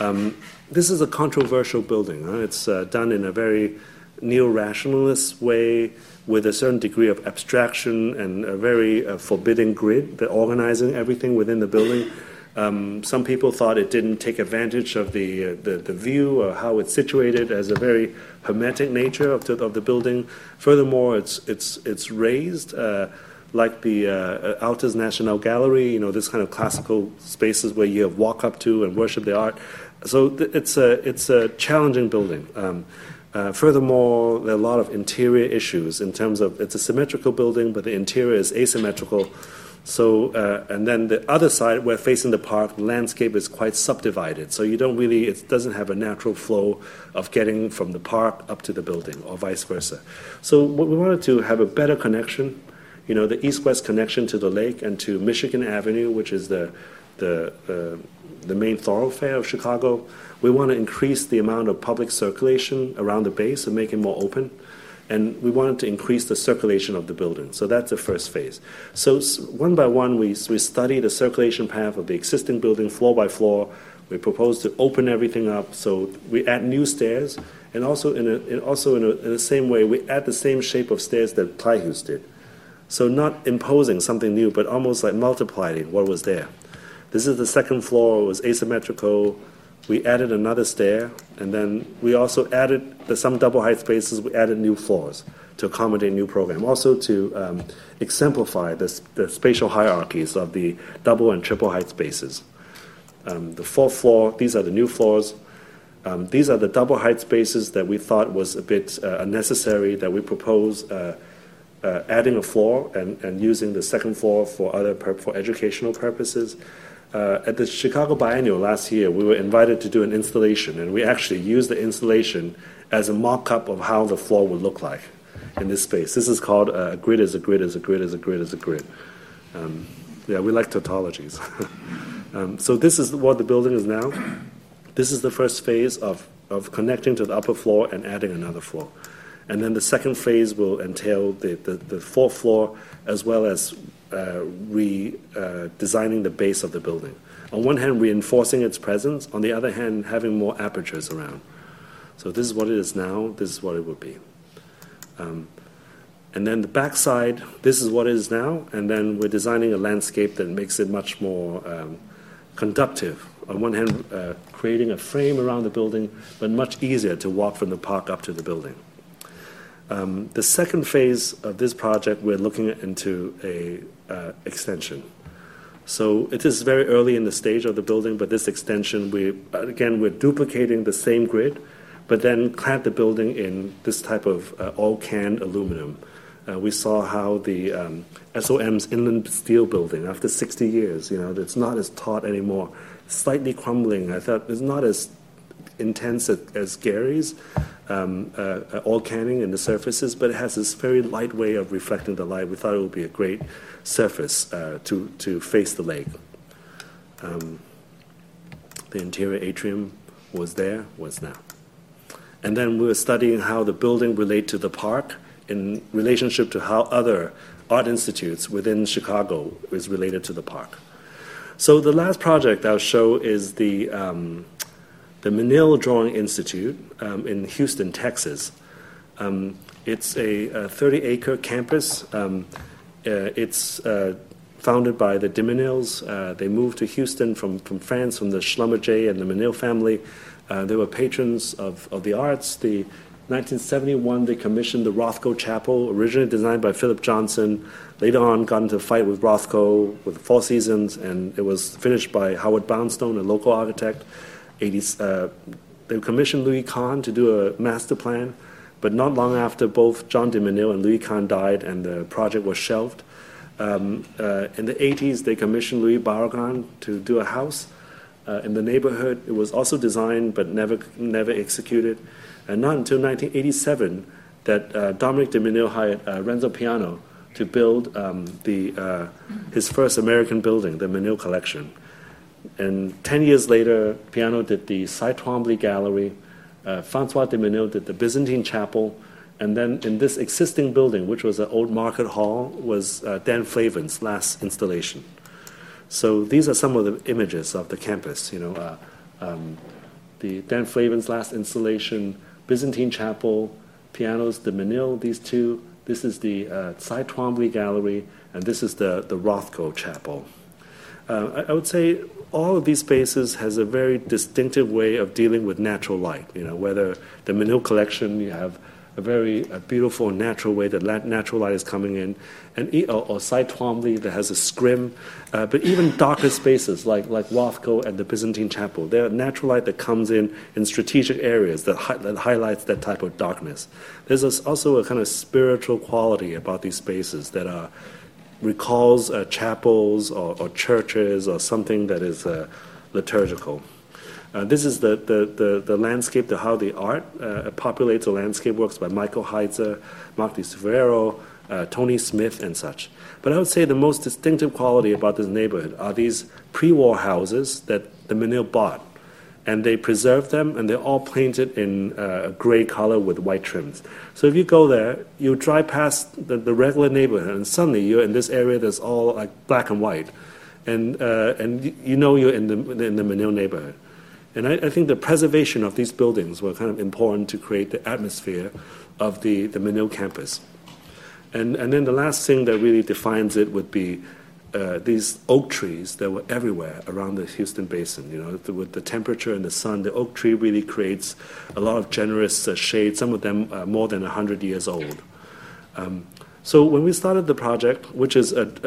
Um, this is a controversial building. Huh? It's uh, done in a very neo rationalist way with a certain degree of abstraction and a very uh, forbidding grid, the organizing everything within the building. Um, some people thought it didn't take advantage of the, uh, the, the, view or how it's situated as a very hermetic nature of the, of the building. Furthermore, it's, it's, it's raised. Uh, like the uh, Altes National Gallery, you know, this kind of classical spaces where you walk up to and worship the art. So th- it's a it's a challenging building. Um, uh, furthermore, there are a lot of interior issues in terms of it's a symmetrical building, but the interior is asymmetrical. So, uh, and then the other side, where facing the park, the landscape is quite subdivided. So you don't really, it doesn't have a natural flow of getting from the park up to the building, or vice versa. So, what we wanted to have a better connection, you know, the east-west connection to the lake and to Michigan Avenue, which is the the uh, the main thoroughfare of Chicago. We want to increase the amount of public circulation around the base and make it more open. And we wanted to increase the circulation of the building. So that's the first phase. So one by one, we, we study the circulation path of the existing building floor by floor. We propose to open everything up. So we add new stairs. And also, in, a, in also in, a, in the same way, we add the same shape of stairs that Kleihues did. So not imposing something new, but almost like multiplying what was there. This is the second floor. It was asymmetrical. We added another stair, and then we also added the, some double height spaces. We added new floors to accommodate new program. Also to um, exemplify the, the spatial hierarchies of the double and triple height spaces. Um, the fourth floor, these are the new floors. Um, these are the double height spaces that we thought was a bit uh, unnecessary, that we propose uh, uh, adding a floor and, and using the second floor for other pur- for educational purposes. Uh, at the Chicago Biennial last year, we were invited to do an installation, and we actually used the installation as a mock up of how the floor would look like in this space. This is called uh, a grid is a grid is a grid is a grid is a grid. Um, yeah, we like tautologies. um, so, this is what the building is now. This is the first phase of, of connecting to the upper floor and adding another floor. And then the second phase will entail the, the, the fourth floor as well as redesigning uh, the base of the building. On one hand, reinforcing its presence, on the other hand, having more apertures around. So this is what it is now, this is what it would be. Um, and then the backside, this is what it is now, and then we're designing a landscape that makes it much more um, conductive. On one hand, uh, creating a frame around the building, but much easier to walk from the park up to the building. Um, the second phase of this project, we're looking into a uh, extension. So it is very early in the stage of the building, but this extension, we again we're duplicating the same grid, but then clad the building in this type of uh, oil can aluminum. Uh, we saw how the um, SOM's inland steel building, after 60 years, you know, it's not as taut anymore, slightly crumbling. I thought it's not as intense as, Gehry's, um, uh, uh, oil canning in the surfaces, but it has this very light way of reflecting the light. We thought it would be a great surface uh, to, to face the lake. Um, the interior atrium was there, was now. And then we were studying how the building relate to the park in relationship to how other art institutes within Chicago is related to the park. So the last project I'll show is the um, the Menil Drawing Institute um, in Houston, Texas. Um, it's a 30 acre campus. Um, uh, it's uh, founded by the de Menils. Uh, they moved to Houston from, from France, from the Schlumberger and the Menil family. Uh, they were patrons of, of the arts. The 1971, they commissioned the Rothko Chapel, originally designed by Philip Johnson. Later on, got into a fight with Rothko with Four Seasons, and it was finished by Howard Barnstone, a local architect. 80s, uh, they commissioned Louis Kahn to do a master plan, but not long after both John de Menil and Louis Kahn died and the project was shelved, Um, uh, in the 80s, they commissioned Luis Barragán to do a house uh, in the neighborhood. It was also designed but never, never executed. And not until 1987 that uh, Dominique de Menil hired uh, Renzo Piano to build um, the, uh, his first American building, the Menil Collection. And 10 years later, Piano did the Cy Twombly Gallery, uh, Francois de Menil did the Byzantine Chapel, and then in this existing building, which was an old market hall, was uh, Dan Flavin's last installation. So these are some of the images of the campus. You know, uh, um, the Dan Flavin's last installation, Byzantine Chapel, Piano's, de Menil, these two. This is the uh, Cy Twombly Gallery, and this is the, the Rothko Chapel. Uh, I, I would say all of these spaces has a very distinctive way of dealing with natural light. You know, whether the Menil collection, you have a very a beautiful natural way that natural light is coming in, and or, or Cy Twombly that has a scrim, uh, but even darker spaces like like Rothko and the Byzantine Chapel, there are natural light that comes in in strategic areas that hi- that highlights that type of darkness. There's also a kind of spiritual quality about these spaces that are recalls uh, chapels or, or, churches or something that is uh, liturgical. Uh, this is the, the, the, the, landscape, the, how the art uh, populates the landscape works by Michael Heizer, Mark di Suvero, uh, Tony Smith, and such. But I would say the most distinctive quality about this neighborhood are these pre war houses that the Menil bought. And they preserve them, and they're all painted in uh, gray color with white trims. So if you go there, you drive past the, the regular neighborhood, and suddenly you're in this area that's all like black and white. And, uh, and you know you're in the, in the Menil neighborhood. And I, I, think the preservation of these buildings were kind of important to create the atmosphere of the, the Menil campus. And, and then the last thing that really defines it would be uh, these oak trees that were everywhere around the Houston Basin. You know, with the temperature and the sun, the oak tree really creates a lot of generous uh, shade. Some of them are more than hundred years old. Um, so when we started the project, which is an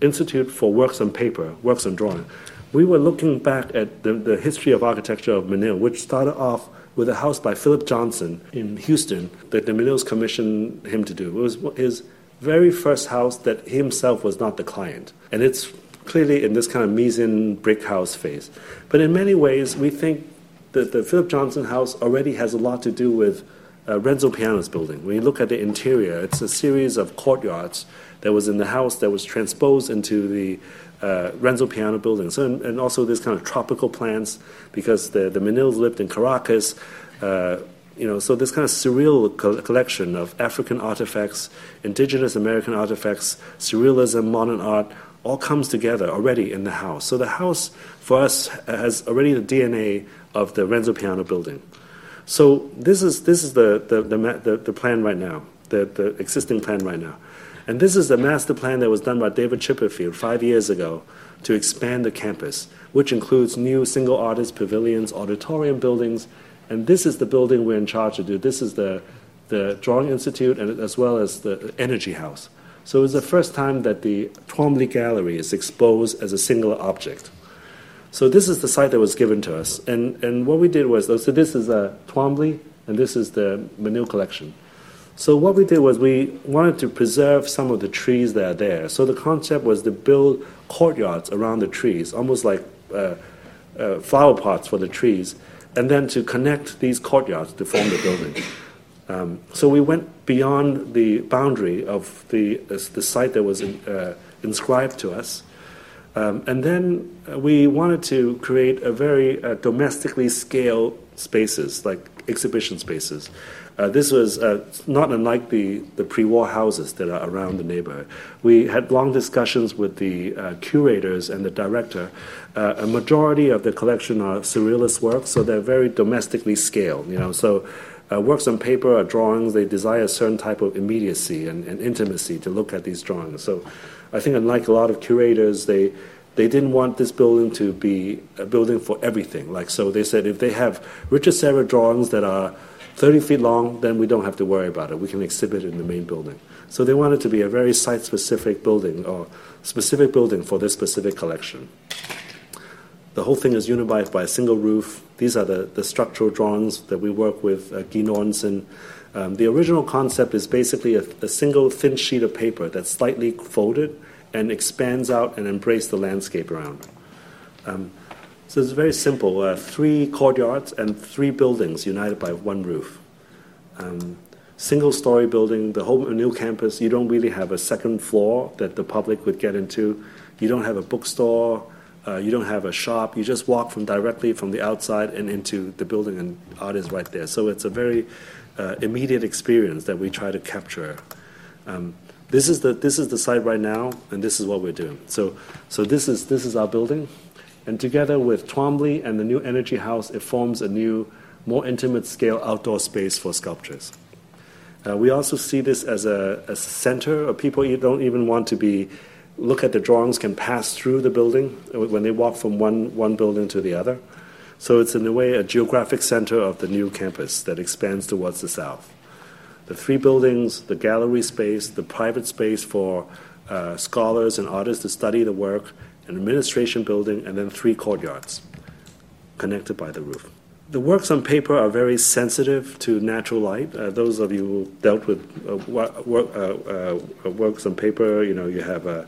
institute for works on paper, works on drawing, we were looking back at the, the history of architecture of Menil, which started off with a house by Philip Johnson in Houston that the Menils commissioned him to do. It was his very first house that himself was not the client. And it's clearly in this kind of Miesian brick house phase. But in many ways, we think that the Philip Johnson house already has a lot to do with uh, Renzo Piano's building. When you look at the interior, it's a series of courtyards that was in the house that was transposed into the uh, Renzo Piano building. So, and, and, also this kind of tropical plants because the, the Menils lived in Caracas. Uh, you know, so this kind of surreal co- collection of African artifacts, indigenous American artifacts, surrealism, modern art, all comes together already in the house. So the house for us has already the DNA of the Renzo Piano building. So this is this is the the, the, the, the plan right now, the, the existing plan right now. And this is the master plan that was done by David Chipperfield five years ago to expand the campus, which includes new single artist pavilions, auditorium buildings, and this is the building we're in charge to do. This is the, the Drawing Institute and as well as the Energy House. So it's the first time that the Twombly Gallery is exposed as a singular object. So this is the site that was given to us. And, and what we did was, so this is a Twombly, and this is the Menil collection. So what we did was we wanted to preserve some of the trees that are there. So the concept was to build courtyards around the trees, almost like uh, uh, flower pots for the trees, and then to connect these courtyards to form the building. Um, so we went beyond the boundary of the, uh, the site that was in, uh, inscribed to us. Um, and then we wanted to create a very uh, domestically scaled spaces, like exhibition spaces. Uh, this was uh, not unlike the, the pre war houses that are around the neighborhood. We had long discussions with the uh, curators and the director. Uh, a majority of the collection are surrealist works, so they're very domestically scaled. You know, so uh, works on paper or drawings, they desire a certain type of immediacy and, and intimacy to look at these drawings. So I think, unlike a lot of curators, they they didn't want this building to be a building for everything. Like so, they said if they have Richard Serra drawings that are 30 feet long, then we don't have to worry about it. We can exhibit it in the main building. So they wanted to be a very site specific building or specific building for this specific collection. the whole thing is unified by a single roof. These are the, the structural drawings that we work with uh, Guy Nordenson. Um, the original concept is basically a, a, single thin sheet of paper that's slightly folded and expands out and embraces the landscape around. Um, so it's very simple uh, three courtyards and three buildings united by one roof. Um, single story building, the whole new campus, you don't really have a second floor that the public would get into. You don't have a bookstore. Uh, you don't have a shop. You just walk from directly from the outside and into the building, and art is right there. So it's a very uh, immediate experience that we try to capture. Um, this is the this is the site right now, and this is what we're doing. So so this is this is our building, and together with Twombly and the new Energy House, it forms a new, more intimate scale outdoor space for sculptures. Uh, we also see this as a, as a center of people don't even want to be look at the drawings can pass through the building when they walk from one, one building to the other. So it's in a way a geographic center of the new campus that expands towards the south. The three buildings, the gallery space, the private space for uh, scholars and artists to study the work, an administration building, and then three courtyards connected by the roof. The works on paper are very sensitive to natural light. Uh, those of you who dealt with uh, uh, uh, works on paper, you know, you have uh,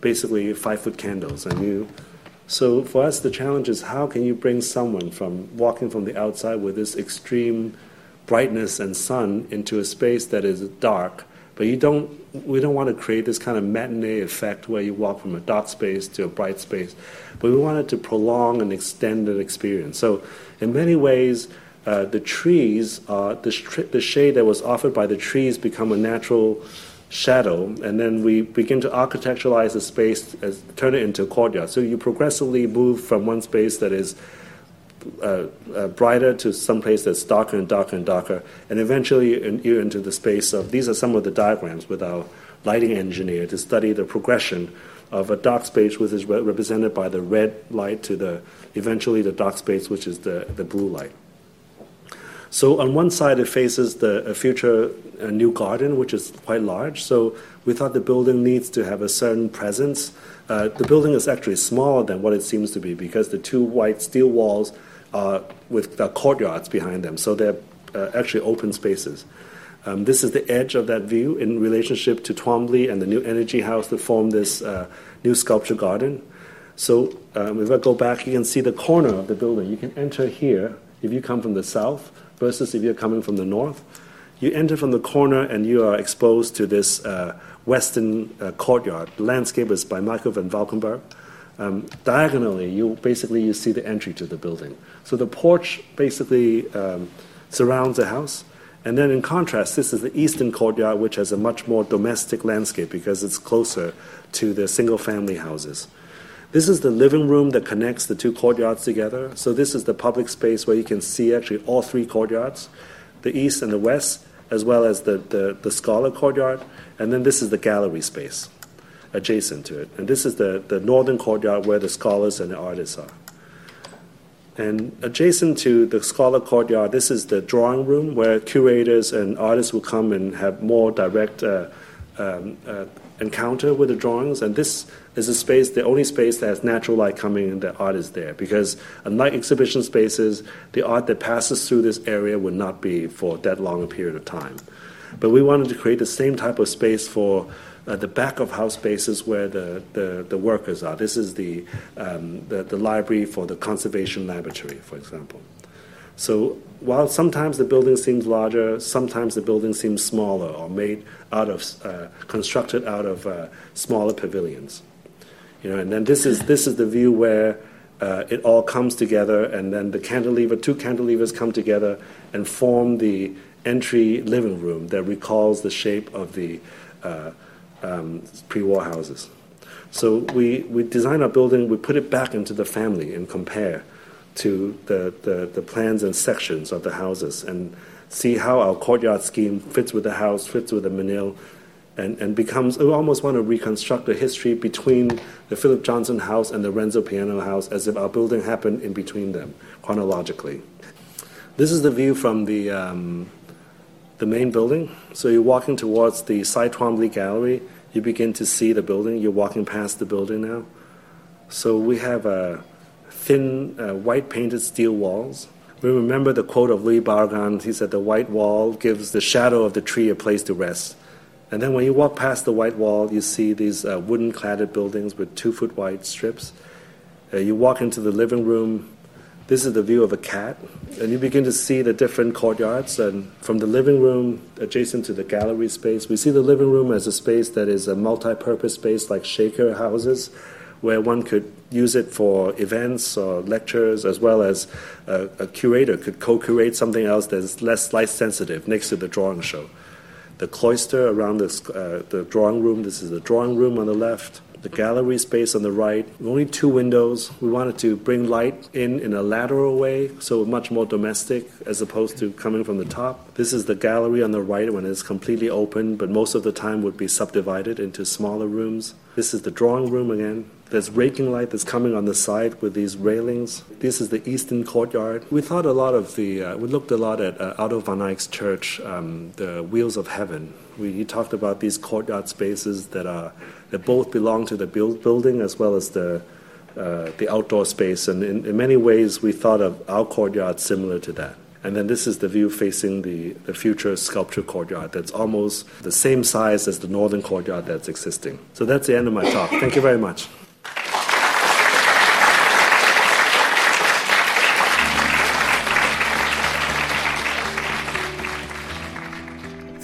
basically five foot candles, and you. So for us, the challenge is how can you bring someone from walking from the outside with this extreme brightness and sun into a space that is dark, but you don't. We don't want to create this kind of matinee effect where you walk from a dark space to a bright space, but we wanted to prolong and extend the experience. So, in many ways, uh, the trees, the, the shade that was offered by the trees, become a natural shadow, and then we begin to architecturalize the space, as, turn it into a courtyard. So you progressively move from one space that is uh, uh, brighter to some place that's darker and darker and darker, and eventually you're into the space of these are some of the diagrams with our lighting engineer to study the progression of a dark space which is re- represented by the red light to the eventually the dark space which is the, the blue light. So on one side it faces the future new garden, which is quite large. So we thought the building needs to have a certain presence. Uh, the building is actually smaller than what it seems to be because the two white steel walls uh, with the courtyards behind them. So they're uh, actually open spaces. Um, this is the edge of that view in relationship to Twombly and the new energy house that form this uh, new sculpture garden. So um, if I go back, you can see the corner of the building. You can enter here if you come from the south versus if you're coming from the north. You enter from the corner and you are exposed to this uh, western uh, courtyard. The landscape is by Michael van Valkenburgh. Um, diagonally, you basically you see the entry to the building. So the porch basically um, surrounds the house. And then in contrast, this is the eastern courtyard, which has a much more domestic landscape because it's closer to the single family houses. This is the living room that connects the two courtyards together. So this is the public space where you can see actually all three courtyards, the east and the west, as well as the, the, the scholar courtyard. And then this is the gallery space adjacent to it. And this is the, the northern courtyard where the scholars and the artists are. And adjacent to the scholar courtyard, this is the drawing room where curators and artists will come and have more direct uh, um, uh, encounter with the drawings. And this is a space, the only space that has natural light coming in, the art is there. Because unlike exhibition spaces, the art that passes through this area would not be for that long a period of time. But we wanted to create the same type of space for uh, the back of house spaces where the, the, the workers are. This is the, um, the, the library for the conservation laboratory, for example. So while sometimes the building seems larger, sometimes the building seems smaller or made out of, uh, constructed out of uh, smaller pavilions. You know, and then this is, this is the view where uh, it all comes together, and then the cantilever, two cantilevers come together and form the entry living room that recalls the shape of the uh, um, pre-war houses. So we, we design our building, we put it back into the family and compare to the, the, the plans and sections of the houses and see how our courtyard scheme fits with the house, fits with the Menil, and, and becomes, we almost want to reconstruct the history between the Philip Johnson house and the Renzo Piano house as if our building happened in between them chronologically. This is the view from the, um, the main building. So you're walking towards the Cy Twombly Gallery, you begin to see the building. You're walking past the building now. So we have a thin uh, white painted steel walls. We remember the quote of Luis Barragán. He said, The white wall gives the shadow of the tree a place to rest. And then when you walk past the white wall, you see these uh, wooden cladded buildings with two foot wide strips. Uh, you walk into the living room. This is the view of a cat, and you begin to see the different courtyards. And from the living room adjacent to the gallery space, we see the living room as a space that is a multi purpose space like Shaker houses, where one could use it for events or lectures, as well as a, a curator could co curate something else that's less light sensitive next to the drawing show the cloister around this, uh, the drawing room. This is the drawing room on the left, the gallery space on the right. Only two windows. We wanted to bring light in in a lateral way, so much more domestic as opposed to coming from the top. This is the gallery on the right when it's completely open, but most of the time would be subdivided into smaller rooms. This is the drawing room again. There's raking light that's coming on the side with these railings. This is the eastern courtyard. We thought a lot of the, uh, we looked a lot at uh, Aldo van Eyck's church, um, the Wheels of Heaven. We, he talked about these courtyard spaces that are that both belong to the build, building as well as the uh, the outdoor space. And in, in many ways, we thought of our courtyard similar to that. And then this is the view facing the, the future sculpture courtyard that's almost the same size as the northern courtyard that's existing. So that's the end of my talk. Thank you very much.